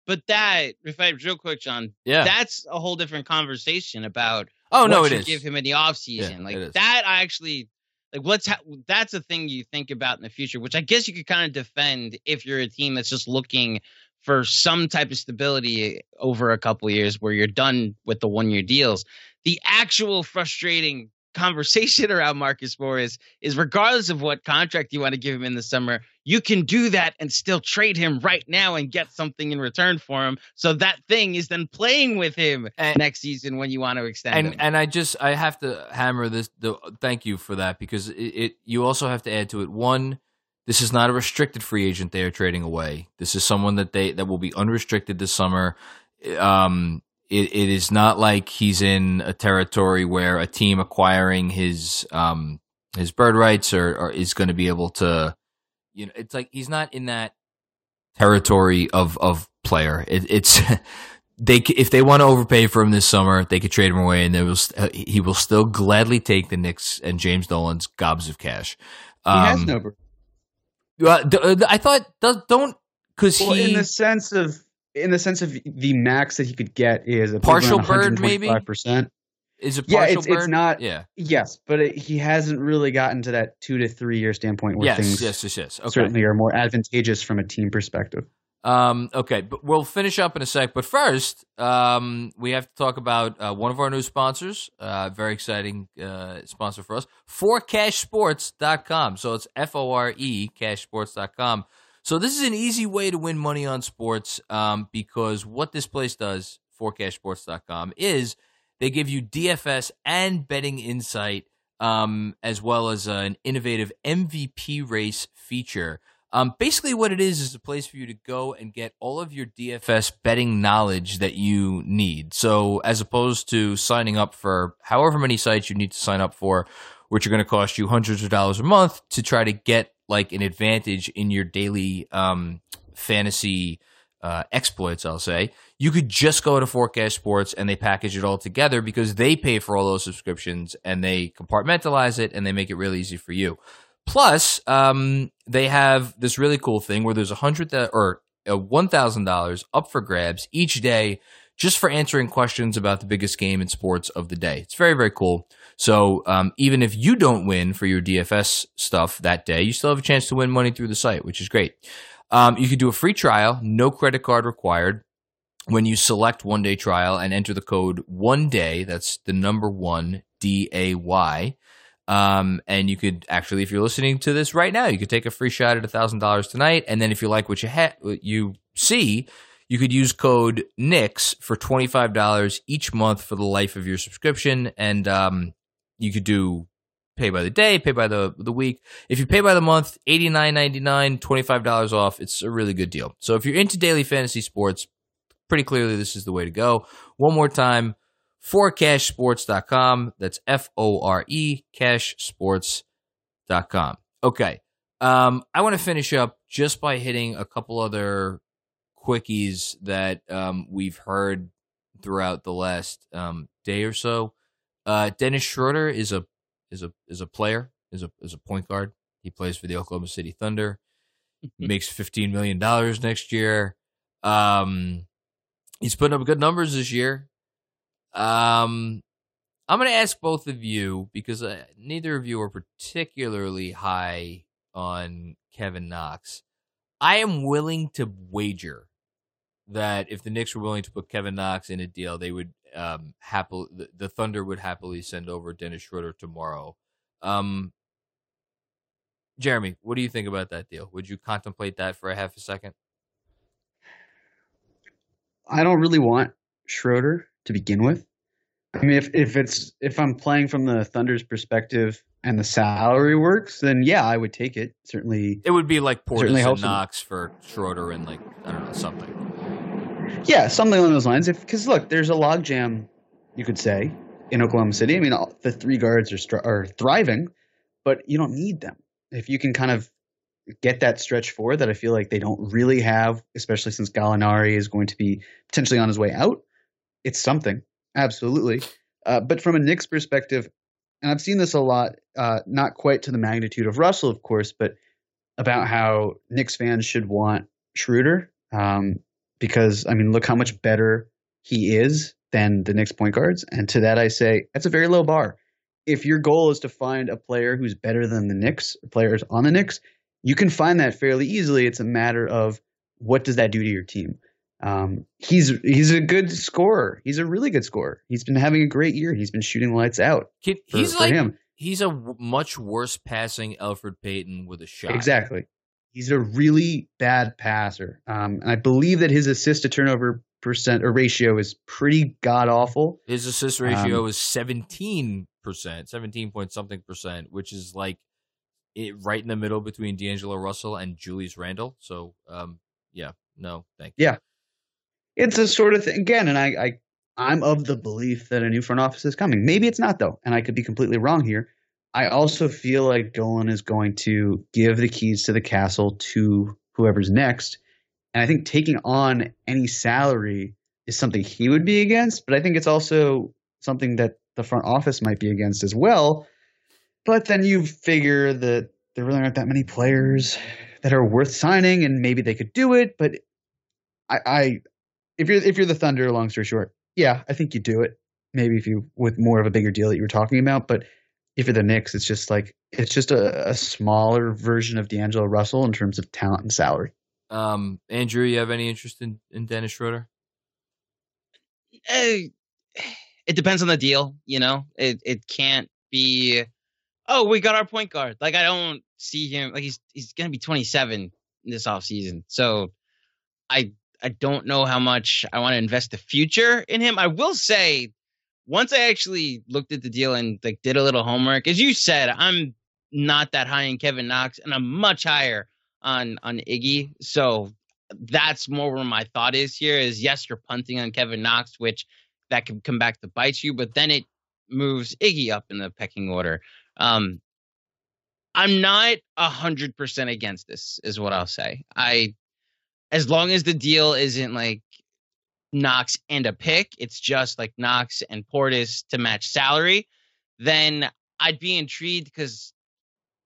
but that, if I real quick, John, yeah. that's a whole different conversation about oh no, what it you is. give him in the off season. Yeah, like that, I actually like. What's ha- that's a thing you think about in the future, which I guess you could kind of defend if you're a team that's just looking for some type of stability over a couple years, where you're done with the one year deals. The actual frustrating conversation around Marcus Morris is regardless of what contract you want to give him in the summer, you can do that and still trade him right now and get something in return for him. So that thing is then playing with him And- next season when you want to extend him. and and I just I have to hammer this. The, thank you for that because it, it you also have to add to it one. This is not a restricted free agent they are trading away. This is someone that they that will be unrestricted this summer. Um, it, it is not like he's in a territory where a team acquiring his um his bird rights or, or is going to be able to, you know, it's like he's not in that territory of of player. It, it's they if they want to overpay for him this summer, they could trade him away, and they will st- he will still gladly take the Knicks and James Dolan's gobs of cash. He has Um, no bird. Uh, uh, I thought don't because Well, he in the sense of in the sense of the max that he could get is a Partial bird, maybe? five percent. is a Yeah, partial it's- it's bird. not- Yeah. Yes, but it, he hasn't really gotten to that two to three year standpoint where Yes. things Yes. Yes. Yes. Okay. certainly are more advantageous from a team perspective. Um, okay, but we'll finish up in a sec. But first, um, we have to talk about uh, one of our new sponsors. Uh, very exciting uh, sponsor for us, forecashsports.com. So it's F O R E, cashsports.com. So this is an easy way to win money on sports um, because what this place does, forecashsports.com, is they give you DFS and betting insight um, as well as an innovative MVP race feature. Um, basically, what it is is a place for you to go and get all of your DFS betting knowledge that you need. So, as opposed to signing up for however many sites you need to sign up for, which are going to cost you hundreds of dollars a month to try to get like an advantage in your daily um, fantasy uh, exploits, I'll say, you could just go to Forecash Sports and they package it all together because they pay for all those subscriptions and they compartmentalize it and they make it really easy for you. Plus, um, they have this really cool thing where there's a hundred that or one thousand dollars up for grabs each day just for answering questions about the biggest game in sports of the day. It's very very cool. So um, even if you don't win for your DFS stuff that day, you still have a chance to win money through the site, which is great. Um, you can do a free trial, no credit card required. When you select one day trial and enter the code one day, that's the number one D A Y. Um, and you could actually, if you're listening to this right now, you could take a free shot at thousand dollars tonight. And then if you like what you ha- what you see, you could use code NIX for twenty five dollars each month for the life of your subscription. And um, you could do pay by the day, pay by the the week. If you pay by the month, eighty nine ninety nine, twenty five dollars off. It's a really good deal. So if you're into daily fantasy sports, pretty clearly this is the way to go. One more time forecashsports.com. That's F O R E, cashsports.com. Okay. Um, I want to finish up just by hitting a couple other quickies that um, we've heard throughout the last um, day or so. Uh, Dennis Schroeder is a is a is a player is a is a point guard. He plays for the Oklahoma City Thunder. Makes fifteen million dollars next year. Um, he's putting up good numbers this year. Um, I'm going to ask both of you because uh, neither of you are particularly high on Kevin Knox. I am willing to wager that if the Knicks were willing to put Kevin Knox in a deal, they would um, happily the, the Thunder would happily send over Dennis Schroeder tomorrow. Um, Jeremy, what do you think about that deal? Would you contemplate that for a half a second? I don't really want Schroeder to begin with. I mean, if if it's if I'm playing from the Thunder's perspective and the salary works, then yeah, I would take it. Certainly, It would be like Portis and. Knox for Schroeder and like I don't know something. yeah, something along those lines. If because look, there's a logjam, you could say, in Oklahoma City. I mean, all, the three guards are str- are thriving, but you don't need them. If you can kind of get that stretch forward that I feel like they don't really have, especially since Gallinari is going to be potentially on his way out, it's something. Absolutely. Uh, but from a Knicks perspective, and I've seen this a lot, uh, not quite to the magnitude of Russell, of course, but about how Knicks fans should want Schroeder. Um, because, I mean, look how much better he is than the Knicks point guards. And to that, I say that's a very low bar. If your goal is to find a player who's better than the Knicks, players on the Knicks, you can find that fairly easily. It's a matter of what does that do to your team. Um, he's he's a good scorer. He's a really good scorer. He's been having a great year. He's been shooting lights out for, he's for like him. he's a w- much worse passing Elfrid Payton with a shot. Exactly. He's a really bad passer. Um, and I believe that his assist to turnover percent or ratio is pretty god awful. His assist ratio Um, is seventeen percent, seventeen point something percent, which is like it, right in the middle between D'Angelo Russell and Julius Randle. So, um, yeah, no, thank you. Yeah. It's a sort of thing again, and I, I I'm of the belief that a new front office is coming. Maybe it's not though, and I could be completely wrong here. I also feel like Dolan is going to give the keys to the castle to whoever's next. And I think taking on any salary is something he would be against, but I think it's also something that the front office might be against as well. But then you figure that there really aren't that many players that are worth signing, and maybe they could do it. But I, I if you're if you're the Thunder, long story short, yeah, I think you do it. Maybe if you with more of a bigger deal that you were talking about, but if you're the Knicks, it's just like it's just a, a smaller version of D'Angelo Russell in terms of talent and salary. Um, Andrew, you have any interest in, in Dennis Schroeder? Eh, it depends on the deal. You know, it it can't be. Oh, we got our point guard. Like I don't see him. Like he's he's gonna be 27 this offseason. So I I don't know how much I want to invest the future in him. I will say, once I actually looked at the deal and like did a little homework, as you said, I'm not that high in Kevin Knox, and I'm much higher on on Iggy. So that's more where my thought is here. Is yes, you're punting on Kevin Knox, which that can come back to bite you, but then it moves Iggy up in the pecking order. Um, I'm not a hundred percent against this, is what I'll say. I, as long as the deal isn't like Knox and a pick, it's just like Knox and Portis to match salary, then I'd be intrigued because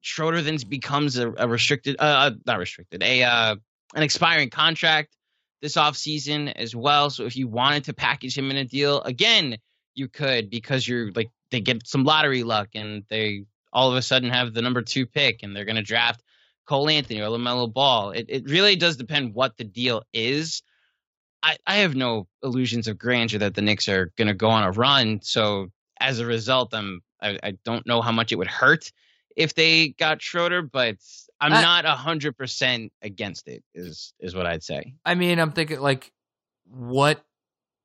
Schroeder then becomes a, a restricted, uh, not restricted, a uh, an expiring contract this offseason as well. So if you wanted to package him in a deal, again, you could because you're like they get some lottery luck and they all of a sudden have the number two pick and they're going to draft Cole Anthony or LaMelo Ball. It, it really does depend what the deal is. I, I have no illusions of grandeur that the Knicks are going to go on a run. So as a result, I'm I, I don't know how much it would hurt if they got Schroeder, but I'm I- not a hundred percent against it. Is is what I'd say. I mean, I'm thinking like what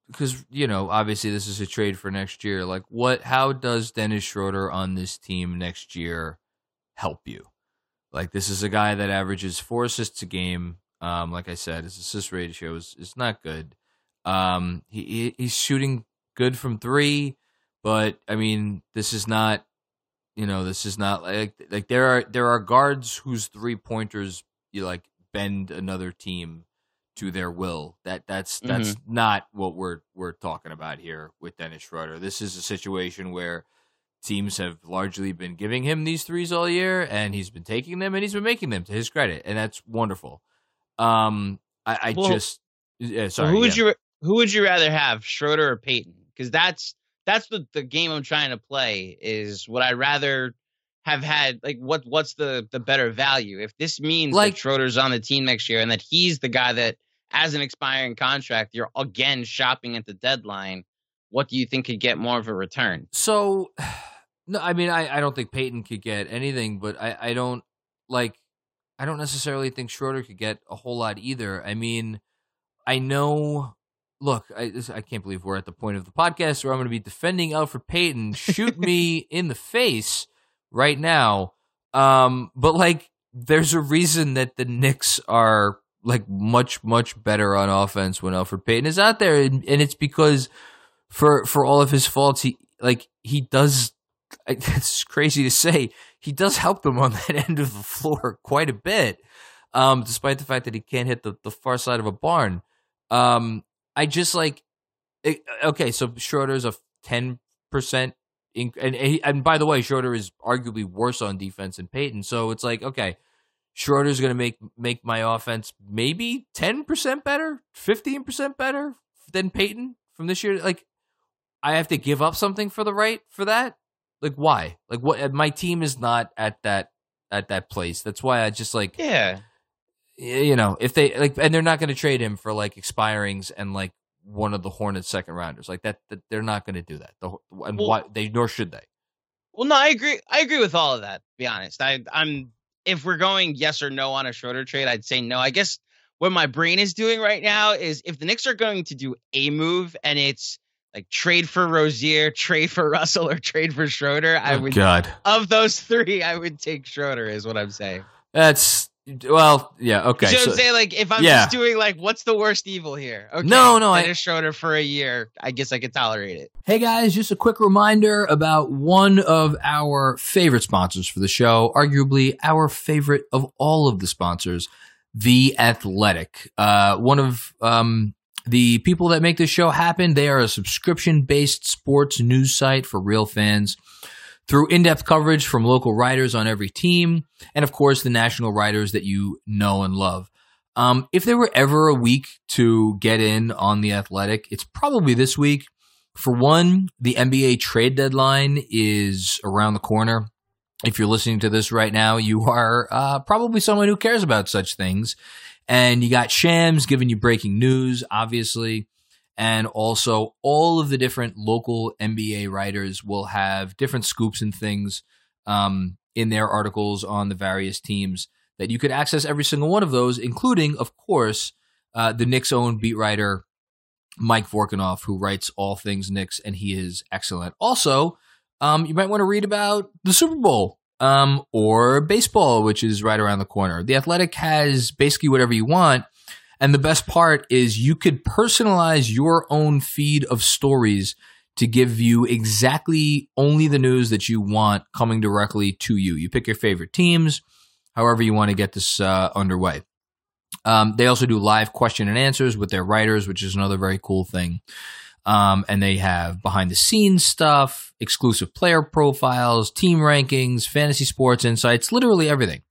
because you know obviously this is a trade for next year. Like what? How does Dennis Schroeder on this team next year help you? Like this is a guy that averages four assists a game. Um, like I said, his assist ratio is, is not good. Um, he, he he's shooting good from three, but I mean this is not. You know, this is not like like there are there are guards whose three pointers you like bend another team to their will. That that's that's not what we're we're talking about here with Dennis Schroeder. This is a situation where teams have largely been giving him these threes all year, and he's been taking them and he's been making them to his credit, and that's wonderful. Um, I, I Well, just yeah, sorry. who would yeah. you who would you rather have, Schroeder or Payton? Because that's that's the the game I'm trying to play. Is would I'd rather have had like what what's the the better value? If this means Like- that Schroeder's on the team next year and that he's the guy that as an expiring contract, you're again shopping at the deadline. What do you think could get more of a return? So, no, I mean, I, I don't think Payton could get anything, but I, I don't like, I don't necessarily think Schroeder could get a whole lot either. I mean, I know. Look, I this, I can't believe we're at the point of the podcast where I'm going to be defending Elfrid Payton. Shoot me in the face right now. Um, but like, there's a reason that the Knicks are like much much better on offense when Elfrid Payton is out there, and, and it's because for for all of his faults, he like he does. It's crazy to say he does help them on that end of the floor quite a bit, um, despite the fact that he can't hit the, the far side of a barn. Um, I just like it, okay, so Schroeder's a ten percent, and and by the way, Schroeder is arguably worse on defense than Payton. So it's like okay, Schroeder's going to make make my offense maybe ten percent better, fifteen percent better than Payton from this year. Like I have to give up something for the right for that. Like why? Like what? My team is not at that at that place. That's why I just like Yeah. you know if they like and they're not going to trade him for like expirings and like one of the Hornets second rounders like that. that they're not going to do that. The, and Well- why they nor should they. Well, no, I agree. I agree with all of that. To be honest, I, I'm. If we're going yes or no on a Schroeder trade, I'd say no. I guess what my brain is doing right now is if the Knicks are going to do a move and it's like trade for Rozier, trade for Russell, or trade for Schroeder, I Oh, would God, of those three, I would take Schroeder. Is what I'm saying. that's well, yeah, okay. you know so- what I'm saying? Like if I'm yeah. just doing like, what's the worst evil here? Okay, No, no, I- Dennis Schroeder for a year. I guess I could tolerate it. Hey guys, just a quick reminder about one of our favorite sponsors for the show, arguably our favorite of all of the sponsors, The Athletic. Uh, one of um, the people that make this show happen, they are a subscription based sports news site for real fans. Through in depth coverage from local writers on every team, and of course, the national writers that you know and love. Um, if there were ever a week to get in on The Athletic, it's probably this week. For one, the NBA trade deadline is around the corner. If you're listening to this right now, you are uh, probably someone who cares about such things. And you got Shams giving you breaking news, obviously. And also, all of the different local NBA writers will have different scoops and things um, in their articles on the various teams that you could access every single one of those, including, of course, uh, the Knicks' own beat writer, Mike Vorkunov, who writes all things Knicks, and he is excellent. Also, um, you might want to read about the Super Bowl um, or baseball, which is right around the corner. The Athletic has basically whatever you want. And the best part is you could personalize your own feed of stories to give you exactly only the news that you want coming directly to you. You pick your favorite teams, however you want to get this uh, underway. Um, they also do live question and answers with their writers, which is another very cool thing. Um, and they have behind the scenes stuff, exclusive player profiles, team rankings, fantasy sports insights, literally everything.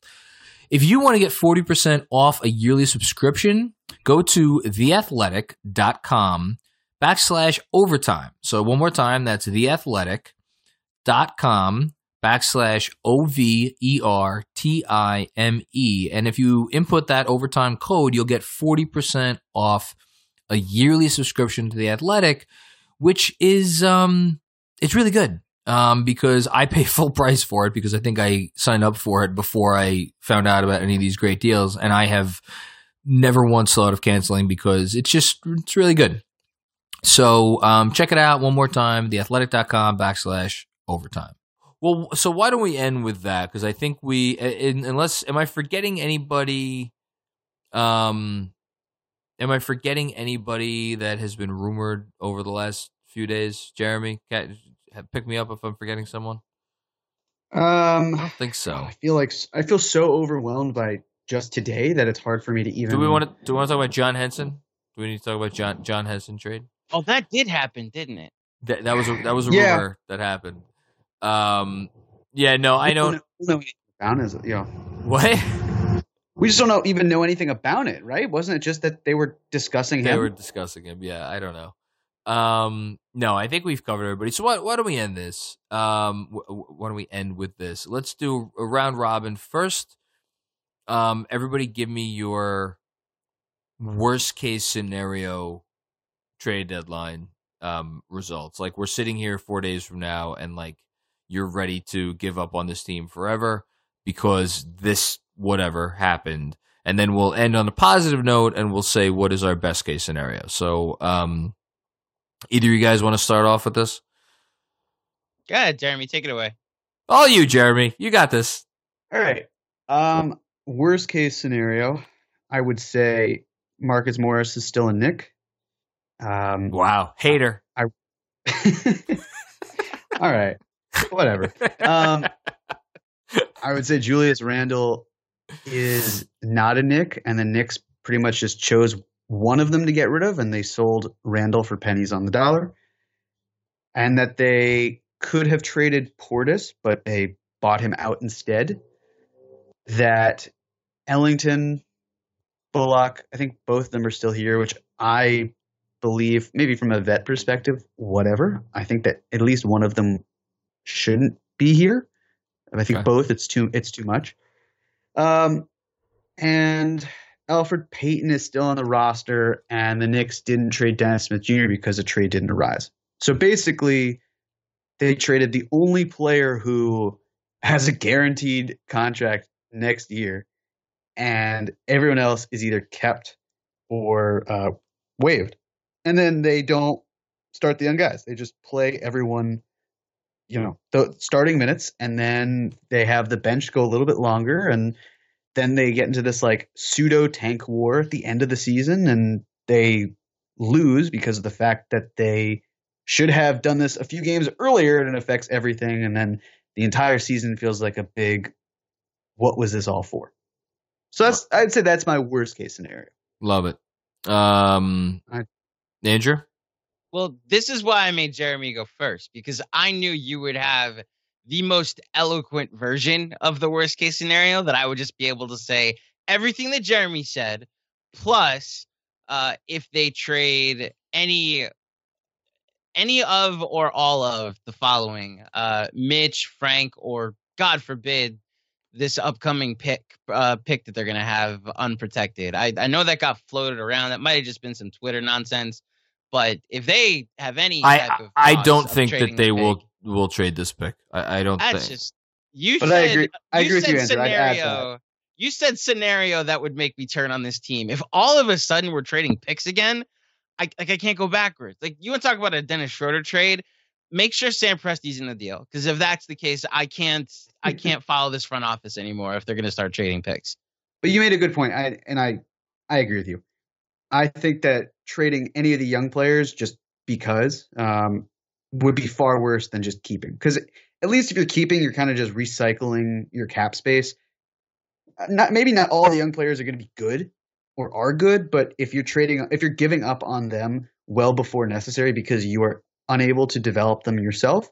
If you want to get 40% off a yearly subscription, go to theathletic.com backslash overtime. So one more time, that's theathletic.com backslash O V E R T I M E. And if you input that overtime code, you'll get 40% off a yearly subscription to The Athletic, which is um it's really good. Um, because I pay full price for it because I think I signed up for it before I found out about any of these great deals, and I have never once thought of canceling because it's just it's really good. So um, check it out one more time, theathletic.com backslash overtime. Well, so why don't we end with that? Because I think we, in, unless, am I forgetting anybody? Um, am I forgetting anybody that has been rumored over the last few days? Jeremy, Cat, pick me up if I'm forgetting someone. Um, I don't think so. I feel like I feel so overwhelmed by just today that it's hard for me to even. Do we want to? Do we want to talk about John Henson? Do we need to talk about John John Henson trade? Oh, that did happen, didn't it? That that was a, that was a Yeah. rumor that happened. Um, yeah, no, I We don't. know anything about it, you know. What We just don't know even know anything about it, right? Wasn't it just that they were discussing they him? They were discussing him? Yeah, I don't know. Um, no, I think we've covered everybody. So why why don't we end this? Um, wh- wh- why don't we end with this? Let's do a round robin first. Um, everybody, give me your worst case scenario trade deadline um results. Like we're sitting here four days from now, and like you're ready to give up on this team forever because this whatever happened and then we'll end on a positive note and we'll say what is our best case scenario so um either you guys want to start off with this Go ahead, Jeremy, take it away. all you jeremy you got this All right. Um, worst case scenario, I would say Marcus Morris is still a Knick. Um, wow hater all right, whatever. Um, I would say Julius Randle is not a Knick, and the Knicks pretty much just chose one of them to get rid of, and they sold Randle for pennies on the dollar. And that they could have traded Portis, but they bought him out instead. That Ellington, Bullock, I think both of them are still here, which I believe, maybe from a vet perspective, whatever. I think that at least one of them shouldn't be here. I think Okay. both it's too it's too much. Um, and Elfrid Payton is still on the roster, and the Knicks didn't trade Dennis Smith Jr. because a trade didn't arise. So basically, they traded the only player who has a guaranteed contract next year, and everyone else is either kept or uh, waived. And then they don't start the young guys; they just play everyone you know the starting minutes and then they have the bench go a little bit longer and then they get into this like pseudo tank war at the end of the season and they lose because of the fact that they should have done this a few games earlier and it affects everything and then the entire season feels like a big what was this all for? So that's i'd say that's my worst case scenario. Love it. Um I- andrew Well, this is why I made Jeremy go first because I knew you would have the most eloquent version of the worst case scenario that I would just be able to say everything that Jeremy said, plus uh, if they trade any any of or all of the following uh, Mitch, Frank, or God forbid this upcoming pick uh, pick that they're going to have unprotected. I, I know that got floated around. That might have just been some Twitter nonsense. But if they have any type i of i don't think that they this will pick, will trade this pick i, I don't That's think just you But said. I agree- I agree with said you, Andrew. Scenario, you said scenario that would make me turn on this team. If all of a sudden we're trading picks again, I like I can't go backwards. Like you want to talk about a Dennis Schroeder trade? Make sure Sam Presti's in the deal because if that's the case, I can't I can't follow this front office anymore if they're going to start trading picks. But you made a good point, I, and I I agree with you. I think that trading any of the young players just because um, would be far worse than just keeping. Because at least if you're keeping, you're kind of just recycling your cap space. Not maybe not all the young players are going to be good or are good, but if you're trading, if you're giving up on them well before necessary because you are unable to develop them yourself,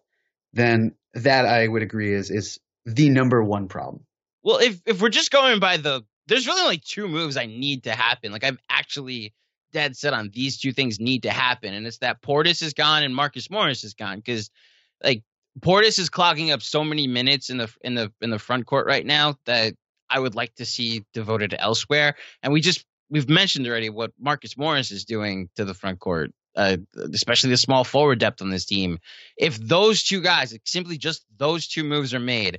then that I would agree is is the number one problem. Well, if if we're just going by the, there's really only two moves I need to happen. Like I'm actually dead set on these two things need to happen, and it's that Portis is gone and Marcus Morris is gone because like Portis is clogging up so many minutes in the in the in the front court right now that I would like to see devoted to elsewhere. And we just we've mentioned already what Marcus Morris is doing to the front court. Uh, especially the small forward depth on this team. If those two guys, simply just those two moves are made,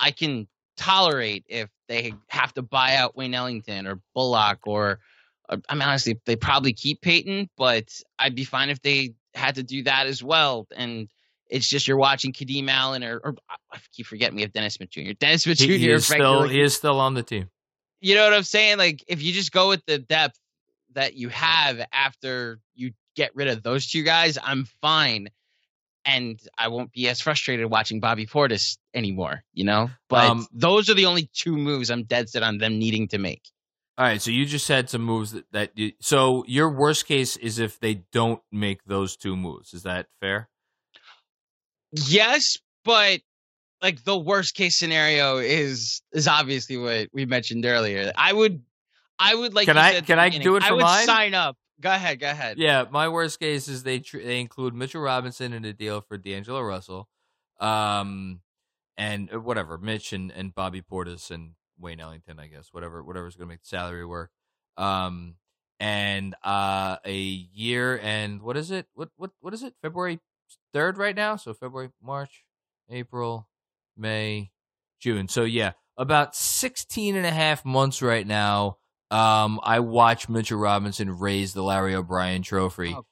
I can tolerate if they have to buy out Wayne Ellington or Bullock or uh, I mean honestly they probably keep Payton, but I'd be fine if they had to do that as well. And it's just you're watching Kadeem Allen or, or I keep forgetting we have Dennis Smith Jr. Dennis Smith Jr. he is still he is still on the team you know what I'm saying? Like if you just go with the depth that you have after you get rid of those two guys, I'm fine. And I won't be as frustrated watching Bobby Portis anymore, you know? But Um, those are the only two moves I'm dead set on them needing to make. All right, so you just said some moves that, that you, so your worst case is if they don't make those two moves. Is that fair? Yes, but like the worst case scenario is is obviously what we mentioned earlier. I would I would like Can I- can I do it I for would mine? sign up. Go ahead, go ahead. Yeah, my worst case is they tr- they include Mitchell Robinson in a deal for D'Angelo Russell, um, and uh, whatever Mitch and, and Bobby Portis and Wayne Ellington, I guess whatever whatever's going to make the salary work, um, and uh, a year and what is it? What what what is it? February third right now. So February, March, April, May, June. So yeah, about 16 and a half months right now. Um, I watched Mitchell Robinson raise the Larry O'Brien trophy. Oh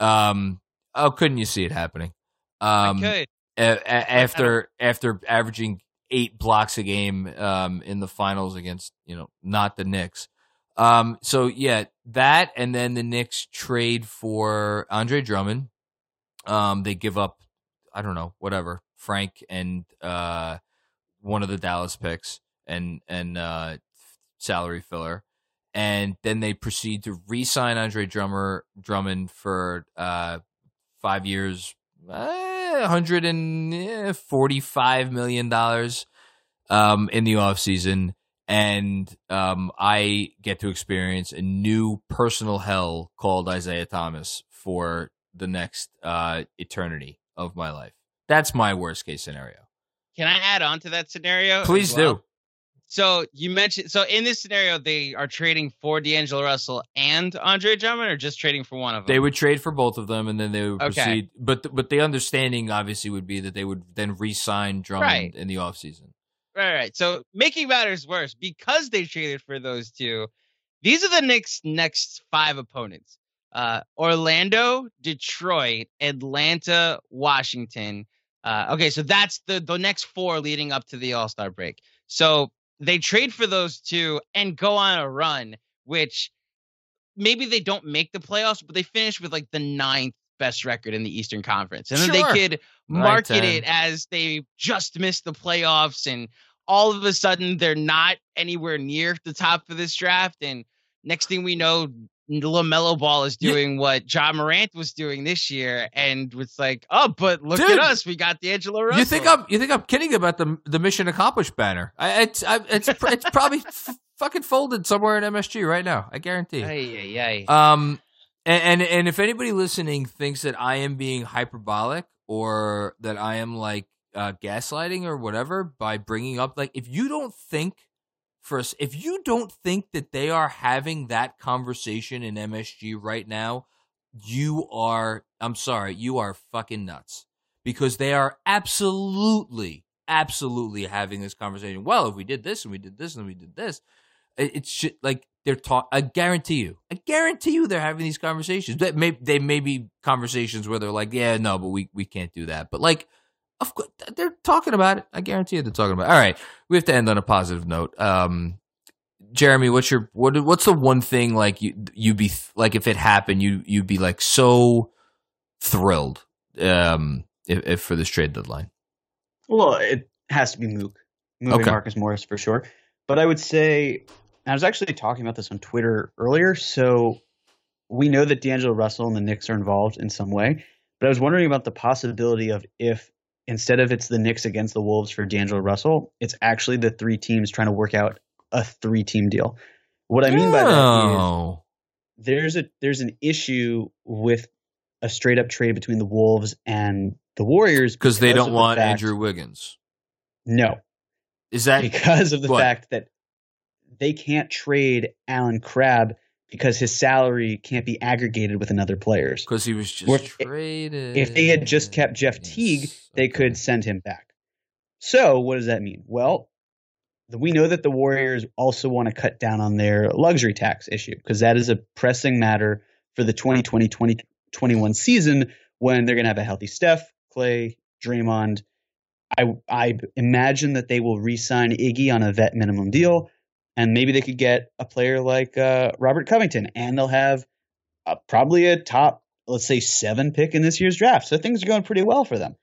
god. Um, oh, couldn't you see it happening? Um, a- a- after after averaging eight blocks a game um, in the finals against you know not the Knicks. Um, so yeah, that and then the Knicks trade for Andre Drummond. Um, they give up, I don't know, whatever Frank and uh, one of the Dallas picks and and uh, salary filler, and then they proceed to re-sign Andre Drummer Drummond for uh, five years, uh, hundred and forty-five million dollars um, in the offseason. and um, I get to experience a new personal hell called Isiah Thomas for the next uh, eternity of my life. That's my worst case scenario. Can I add on to that scenario? Please well? do. So you mentioned so in this scenario they are trading for D'Angelo Russell and Andre Drummond, or just trading for one of them? They would trade for both of them, and then they would Okay. proceed. But th- but the understanding obviously would be that they would then re-sign Drummond Right. in the offseason. Right, right. So making matters worse, because they traded for those two, these are the Knicks' next five opponents: uh, Orlando, Detroit, Atlanta, Washington. Uh, okay, so that's the the next four leading up to the All Star break. So they trade for those two and go on a run, which maybe they don't make the playoffs, but they finish with like the ninth best record in the Eastern Conference, and then Sure. they could market 10. it as they just missed the playoffs and all of a sudden they're not anywhere near the top of this draft and next thing we know LaMelo Ball is Yeah. doing what Ja Morant was doing this year and it's like oh but look Dude, at us we got the D'Angelo Russell You think I'm you think I'm kidding about the the mission accomplished banner? I, it's I, it's it's probably f- fucking folded somewhere in MSG right now. I guarantee. Ay, ay, ay. Um, and, and and if anybody listening thinks that I am being hyperbolic or that I am like uh, gaslighting or whatever by bringing up like if you don't think for us if you don't think that they are having that conversation in MSG right now, you are I'm sorry, you are fucking nuts because they are absolutely absolutely having this conversation. Well, if we did this and we did this and we did this, it's shit like they're talk. I guarantee you, I guarantee you, they're having these conversations. That may they may be conversations where they're like, yeah, no, but we we can't do that. But like, of course, they're talking about it. I guarantee you, they're talking about. It. All right, we have to end on a positive note. Um, Jeremy, what's your what? What's the one thing like you you'd be like if it happened, you you'd be like so thrilled um if, if for this trade deadline. Well, it has to be Mook. Moving Okay. Marcus Morris for sure. But I would say, I was actually talking about this on Twitter earlier. So we know that D'Angelo Russell and the Knicks are involved in some way. But I was wondering about the possibility of if instead of it's the Knicks against the Wolves for D'Angelo Russell, it's actually the three teams trying to work out a three team deal. What I mean by that is Oh. there's a there's an issue with a straight up trade between the Wolves and the Warriors because they don't the want fact- Andrew Wiggins. No, Is that because of the what? fact that they can't trade Allen Crabbe because his salary can't be aggregated with another player's. because he was just Or traded? If they had just kept Jeff Teague, they okay. could send him back. So, what does that mean? Well, we know that the Warriors also want to cut down on their luxury tax issue because that is a pressing matter for the 2020 2021 season when they're going to have a healthy Steph, Klay, Draymond. I, I imagine that they will re sign Iggy on a vet minimum deal, and maybe they could get a player like uh, Robert Covington, and they'll have uh, probably a top let's say seven pick in this year's draft. So things are going pretty well for them.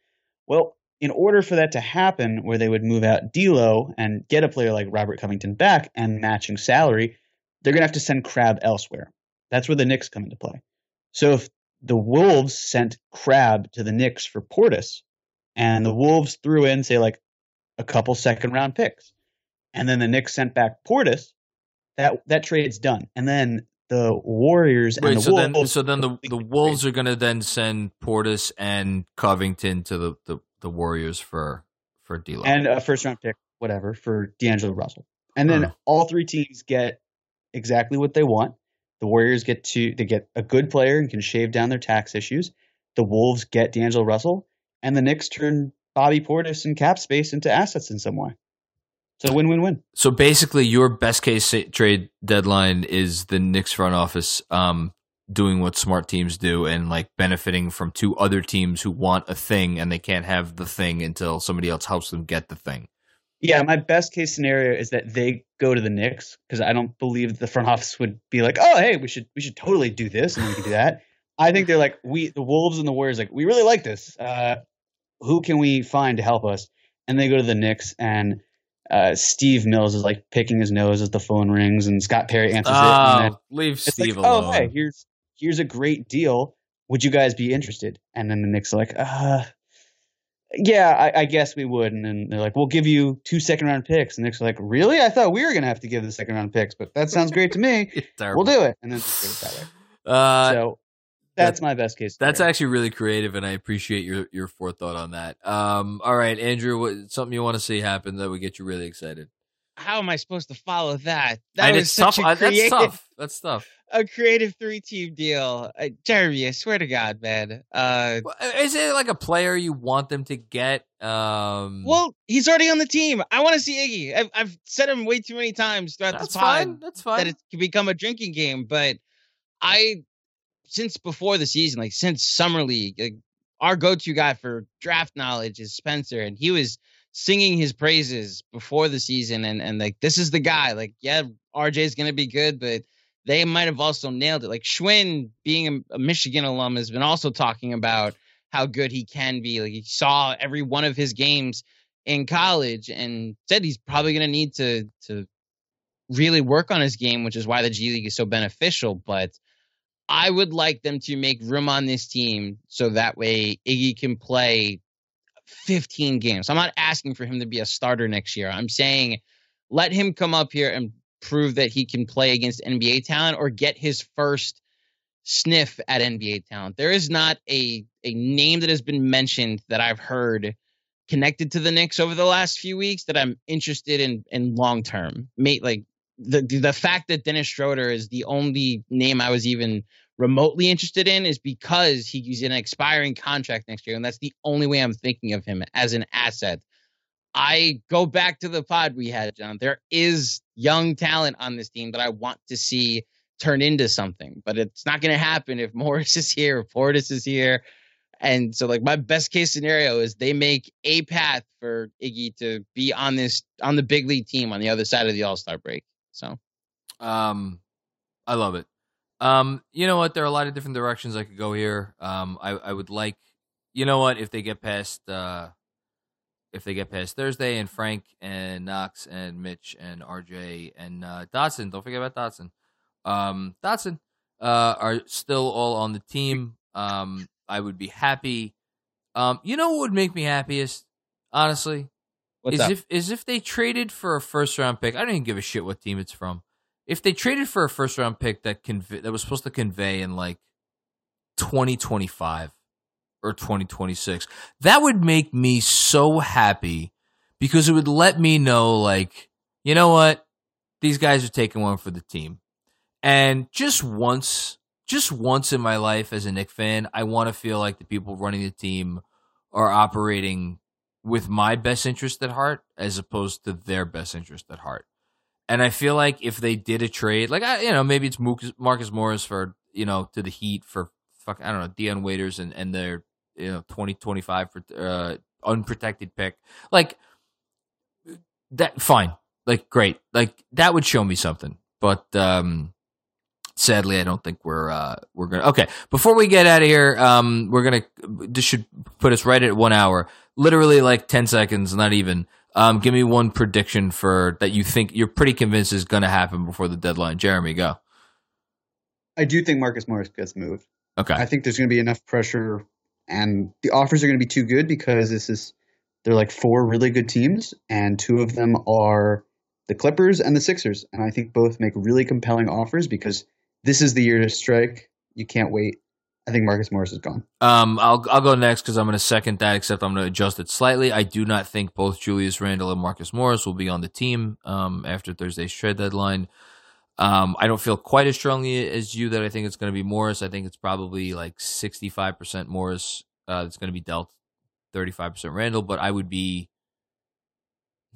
Well, in order for that to happen, where they would move out D'Lo and get a player like Robert Covington back and matching salary, they're going to have to send Crabbe elsewhere. That's where the Knicks come into play. So if the Wolves sent Crabbe to the Knicks for Portis, and the Wolves threw in, say, like a couple second round picks, and then the Knicks sent back Portis, that that trade's done. And then the Warriors and the so Wolves. then so then the the Wolves are going to then send Portis and Covington to the the, the Warriors for for D'Lo. and a first round pick, whatever, for D'Angelo Russell. And then Huh. all three teams get exactly what they want. The Warriors get to they get a good player and can shave down their tax issues. The Wolves get D'Angelo Russell, and the Knicks turn Bobby Portis and cap space into assets in some way. So win win win. So basically, your best case trade deadline is the Knicks front office um, doing what smart teams do and like benefiting from two other teams who want a thing and they can't have the thing until somebody else helps them get the thing. Yeah, my best case scenario is that they go to the Knicks because I don't believe the front office would be like, "Oh, hey, we should we should totally do this and we can do that." I think they're like, "We the Wolves and the Warriors like we really like this. Uh, who can we find to help us?" And they go to the Knicks and uh, Steve Mills is like picking his nose as the phone rings and Scott Perry answers it. And Oh, leave it's Steve like, alone. "Oh, hey, here's here's a great deal. Would you guys be interested?" And then the Knicks are like, "Uh." Yeah, I, I guess we would. And then they're like, we'll give you two second round picks. And are like, really? I thought we were going to have to give the second round picks, but that sounds great to me. We'll do it. And then they do it that way. Uh, So that's my best case. That's actually really creative, and I appreciate your your forethought on that. Um, all right, Andrew, what, something you want to see happen that would get you really excited? How am I supposed to follow that? That and was such tough. a I- That's creative, tough. That's tough. a creative three team deal. Uh, Jeremy, I swear to God, man. Uh, Is it like a player you want them to get? Um, well, he's already on the team. I want to see Iggy. I've, I've said him way too many times throughout that's this pod fine. That's fine. that it can become a drinking game. But I, since before the season, like since summer league, like, our go-to guy for draft knowledge is Spencer, and he was singing his praises before the season, and and like this is the guy. Like, yeah, RJ is gonna be good, but they might have also nailed it. Like Schwinn, being a, a Michigan alum, has been also talking about how good he can be. Like he saw every one of his games in college and said he's probably to need to to really work on his game, which is why the G League is so beneficial. But I would like them to make room on this team so that way Iggy can play 15 games. I'm not asking for him to be a starter next year. I'm saying let him come up here and prove that he can play against NBA talent or get his first sniff at NBA talent. There is not a a name that has been mentioned that I've heard connected to the Knicks over the last few weeks that I'm interested in in long term. Mate, like the the fact that Dennis Schroeder is the only name I was even remotely interested in is because he's in an expiring contract next year, and that's the only way I'm thinking of him as an asset. I go back to the pod we had, John. There is young talent on this team that I want to see turn into something, but it's not going to happen if Morris is here, if Portis is here. And so, like, my best case scenario is they make a path for Iggy to be on this on the big league team on the other side of the All Star break. So, Um, I love it. Um, you know what? There are a lot of different directions I could go here. Um, I, I would like, you know what? If they get past, uh, if they get past Thursday and Frank and Knox and Mitch and RJ and uh, Dotson, don't forget about Dotson. Um, Dotson uh, are still all on the team. Um, I would be happy. Um, you know what would make me happiest, honestly, what's is up? if is if they traded for a first round pick. I don't even give a shit what team it's from. If they traded for a first round pick that convey that was supposed to convey in like twenty twenty five or twenty twenty six, that would make me so happy because it would let me know like you know what these guys are taking one for the team, and just once. Just once in my life as a Knick fan, I want to feel like the people running the team are operating with my best interest at heart as opposed to their best interest at heart. And I feel like if they did a trade, like I, you know, maybe it's Marcus, Morris for you know to the Heat for fuck I don't know Dion Waiters and and their you know twenty twenty five for uh, unprotected pick, like that. Fine, like great, like that would show me something. But um, sadly, I don't think we're uh, we're gonna. Okay, before we get out of here, um, we're gonna. This should put us right at one hour. Literally like ten seconds, not even. Um, give me one prediction for that you think you're pretty convinced is gonna happen before the deadline. Jeremy, go. I do think Marcus Morris gets moved. Okay. I think there's going to be enough pressure, and the offers are going to be too good because this is they're like four really good teams, and two of them are the Clippers and the Sixers, and I think both make really compelling offers because this is the year to strike. You can't wait. I think Marcus Morris is gone. Um, I'll I'll go next because I'm going to second that. Except I'm going to adjust it slightly. I do not think both Julius Randle and Marcus Morris will be on the team um, after Thursday's trade deadline. Um, I don't feel quite as strongly as you that I think it's going to be Morris. I think it's probably like 65% Morris uh, going to be dealt, 35% Randle. But I would be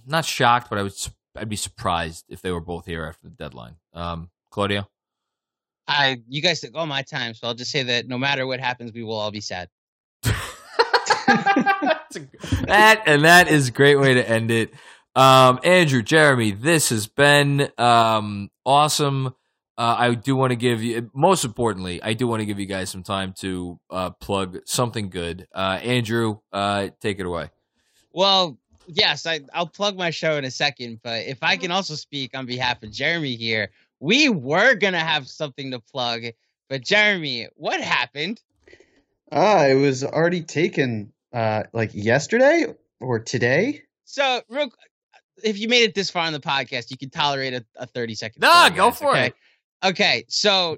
not shocked, but I would I'd be surprised if they were both here after the deadline. Um, Claudio. I you guys took all my time, so I'll just say that no matter what happens, we will all be sad. that and that is a great way to end it. Um, Andrew, Jeremy, this has been um, awesome. Uh, I do want to give you, most importantly, I do want to give you guys some time to uh, plug something good. Uh, Andrew, uh, take it away. Well, yes, I, I'll plug my show in a second, but if I can also speak on behalf of Jeremy here, we were gonna have something to plug, but Jeremy, what happened? Ah, it was already taken, uh, like yesterday or today. So, real, if you made it this far on the podcast, you can tolerate a, a thirty second. No, story, go guys, for okay? it. Okay, so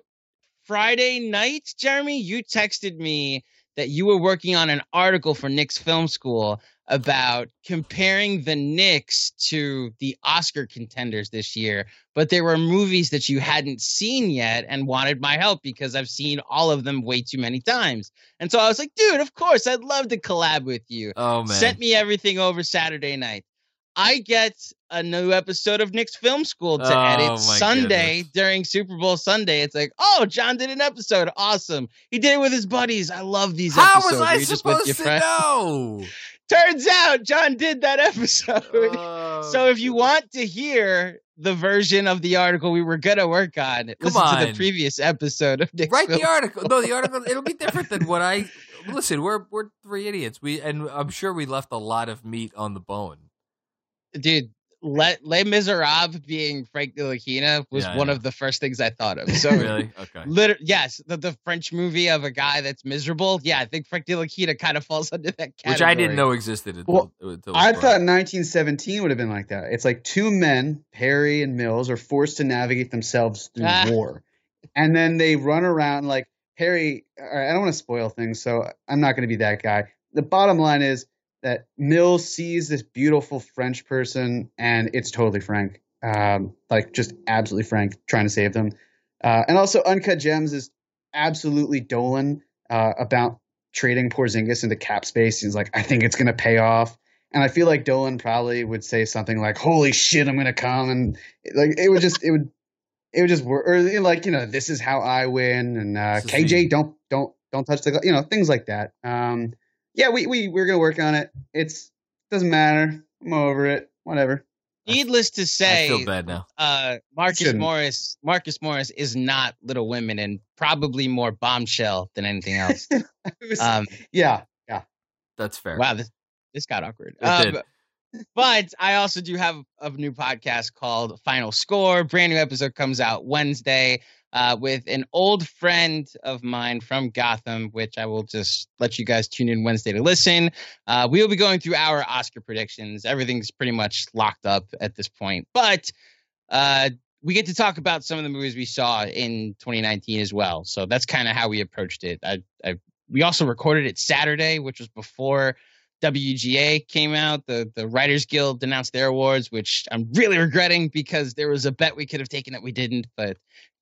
Friday night, Jeremy, you texted me that you were working on an article for Knicks Film School about comparing the Knicks to the Oscar contenders this year, but there were movies that you hadn't seen yet and wanted my help because I've seen all of them way too many times. And so I was like, dude, of course, I'd love to collab with you. Oh man, Sent me everything over Saturday night. I get a new episode of Knicks Film School to Oh, edit Sunday goodness. during Super Bowl Sunday. It's like, oh, John did an episode. Awesome. He did it with his buddies. I love these how episodes. was I you're just with supposed to friends. know? Turns out John did that episode. Oh, so if you want to hear the version of the article we were gonna work on, listen to the previous episode of write Film the article. No, the article it'll be different than what I listen. We're we're three idiots. We and I'm sure we left a lot of meat on the bone. dude. Le- Les Miserables being Frank Ntilikina was Yeah, I one know. of the first things I thought of. So Really? Okay. Liter- yes, the, the French movie of a guy that's miserable. Yeah, I think Frank Ntilikina kind of falls under that category. Which I didn't know existed until, Well, until I Brian. thought 1917 would have been like that. It's like two men, Perry and Mills, are forced to navigate themselves through Ah. war, and then they run around like Perry. all right, I don't want to spoil things, so I'm not going to be that guy. The bottom line is that Mills sees this beautiful French person, and it's totally Frank, um, like just absolutely Frank trying to save them. Uh, and also, Uncut Gems is absolutely Dolan uh, about trading Porzingis into cap space. He's like, I think it's going to pay off. And I feel like Dolan probably would say something like, "Holy shit, I'm going to come," and like it would just, it would, it would just work, or like you know, this is how I win, and uh, KJ, don't, don't, don't touch the, you know, things like that. Um, yeah, we we we're gonna work on it. It's doesn't matter. I'm over it. Whatever. Needless to say, I say, feel bad now. uh, Marcus Shouldn't. Morris, Marcus Morris is not Little Women and probably more bombshell than anything else. Was- um, yeah, yeah. That's fair. wow, this this got awkward. It Um, did. but I also do have a new podcast called Final Score. Brand new episode comes out Wednesday uh, with an old friend of mine from Gotham, which I will just let you guys tune in Wednesday to listen. Uh, we will be going through our Oscar predictions. Everything's pretty much locked up at this point, but uh, we get to talk about some of the movies we saw in 2019 as well. So that's kind of how we approached it. I, I we also recorded it Saturday, which was before WGA came out. The the Writers Guild announced their awards, which I'm really regretting because there was a bet we could have taken that we didn't. But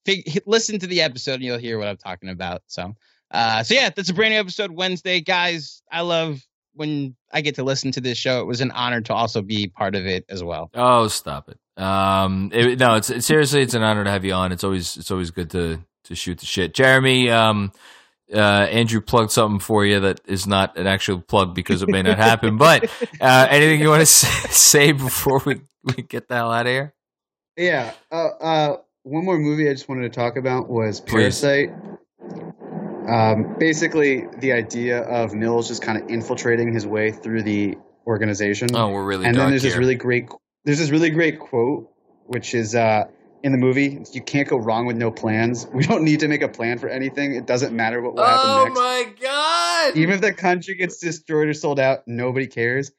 fig- listen to the episode and you'll hear what I'm talking about. So, uh, so yeah, that's a brand new episode Wednesday, guys. I love when I get to listen to this show. It was an honor to also be part of it as well. Oh, stop it. Um, it, no, it's, seriously, it's an honor to have you on. It's always, it's always good to to shoot the shit. Jeremy, um, uh, Andrew plugged something for you that is not an actual plug because it may not happen. But uh, anything you want to say before we, we get the hell out of here? Yeah. Uh, uh, one more movie I just wanted to talk about was. Parasite. Um, basically, the idea of Mills just kind of infiltrating his way through the organization. Oh, we're really and then there's this really great there's this really great quote which is uh, in the movie you can't go wrong with no plans. We don't need to make a plan for anything. It doesn't matter what will happen oh next. my god! even if the country gets destroyed or sold out nobody cares.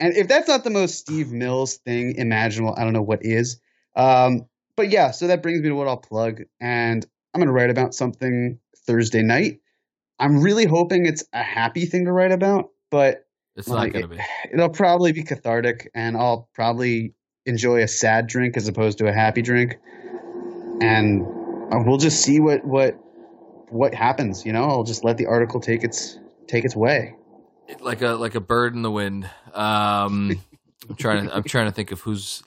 And if that's not the most steve mills thing imaginable i don't know what is. Um, but yeah so that brings me to what i'll plug. And i'm going to write about something thursday night. I'm really hoping it's a happy thing to write about but it's like, not gonna be. it'll probably be cathartic and I'll probably enjoy a sad drink as opposed to a happy drink. And uh, we'll just see what what what happens, you know? I'll just let the article take its take its way. like a like a bird in the wind. Um, I'm trying to I'm trying to think of who's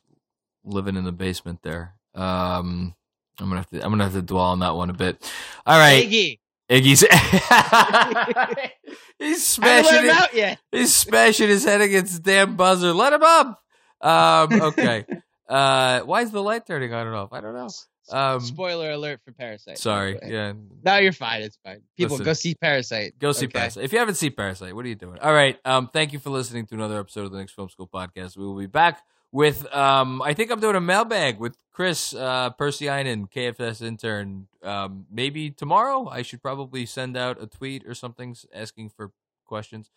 living in the basement there. Um, I'm gonna have to I'm gonna have to dwell on that one a bit. All right, Iggy, Iggy's he's smashing him it. out yet. He's smashing his head against the damn buzzer. Let him up. Um, okay. Uh, why is the light turning on and off? I don't know. Um, Spoiler alert for Parasite. Sorry. by the way. Yeah. No, you're fine. It's fine. People, Listen. go see Parasite. Go see okay? Parasite. If you haven't seen Parasite, what are you doing? All right. Um, thank you for listening to another episode of the Knicks Film School podcast. We will be back with um, I think I'm doing a mailbag with Chris uh, Persianen, KFS intern. Um, maybe tomorrow. I should probably send out a tweet or something asking for questions.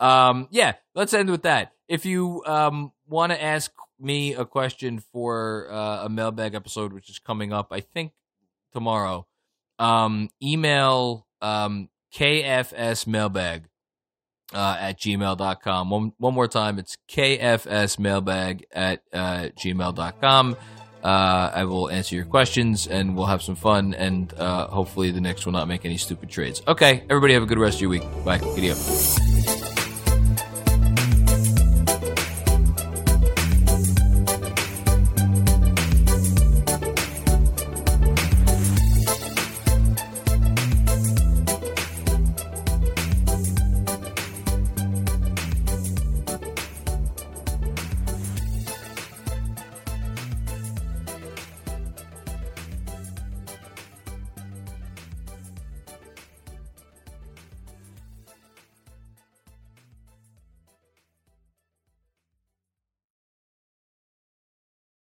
Um, yeah, let's end with that. If you um want to ask me a question for uh, a mailbag episode, which is coming up, I think tomorrow, um, email um kfsmailbag uh, at gmail.com. One, one more time, it's kfsmailbag at uh, gmail.com. Uh, I will answer your questions and we'll have some fun. And uh, hopefully, the Knicks will not make any stupid trades. Okay, everybody, have a good rest of your week. Bye. Giddy up.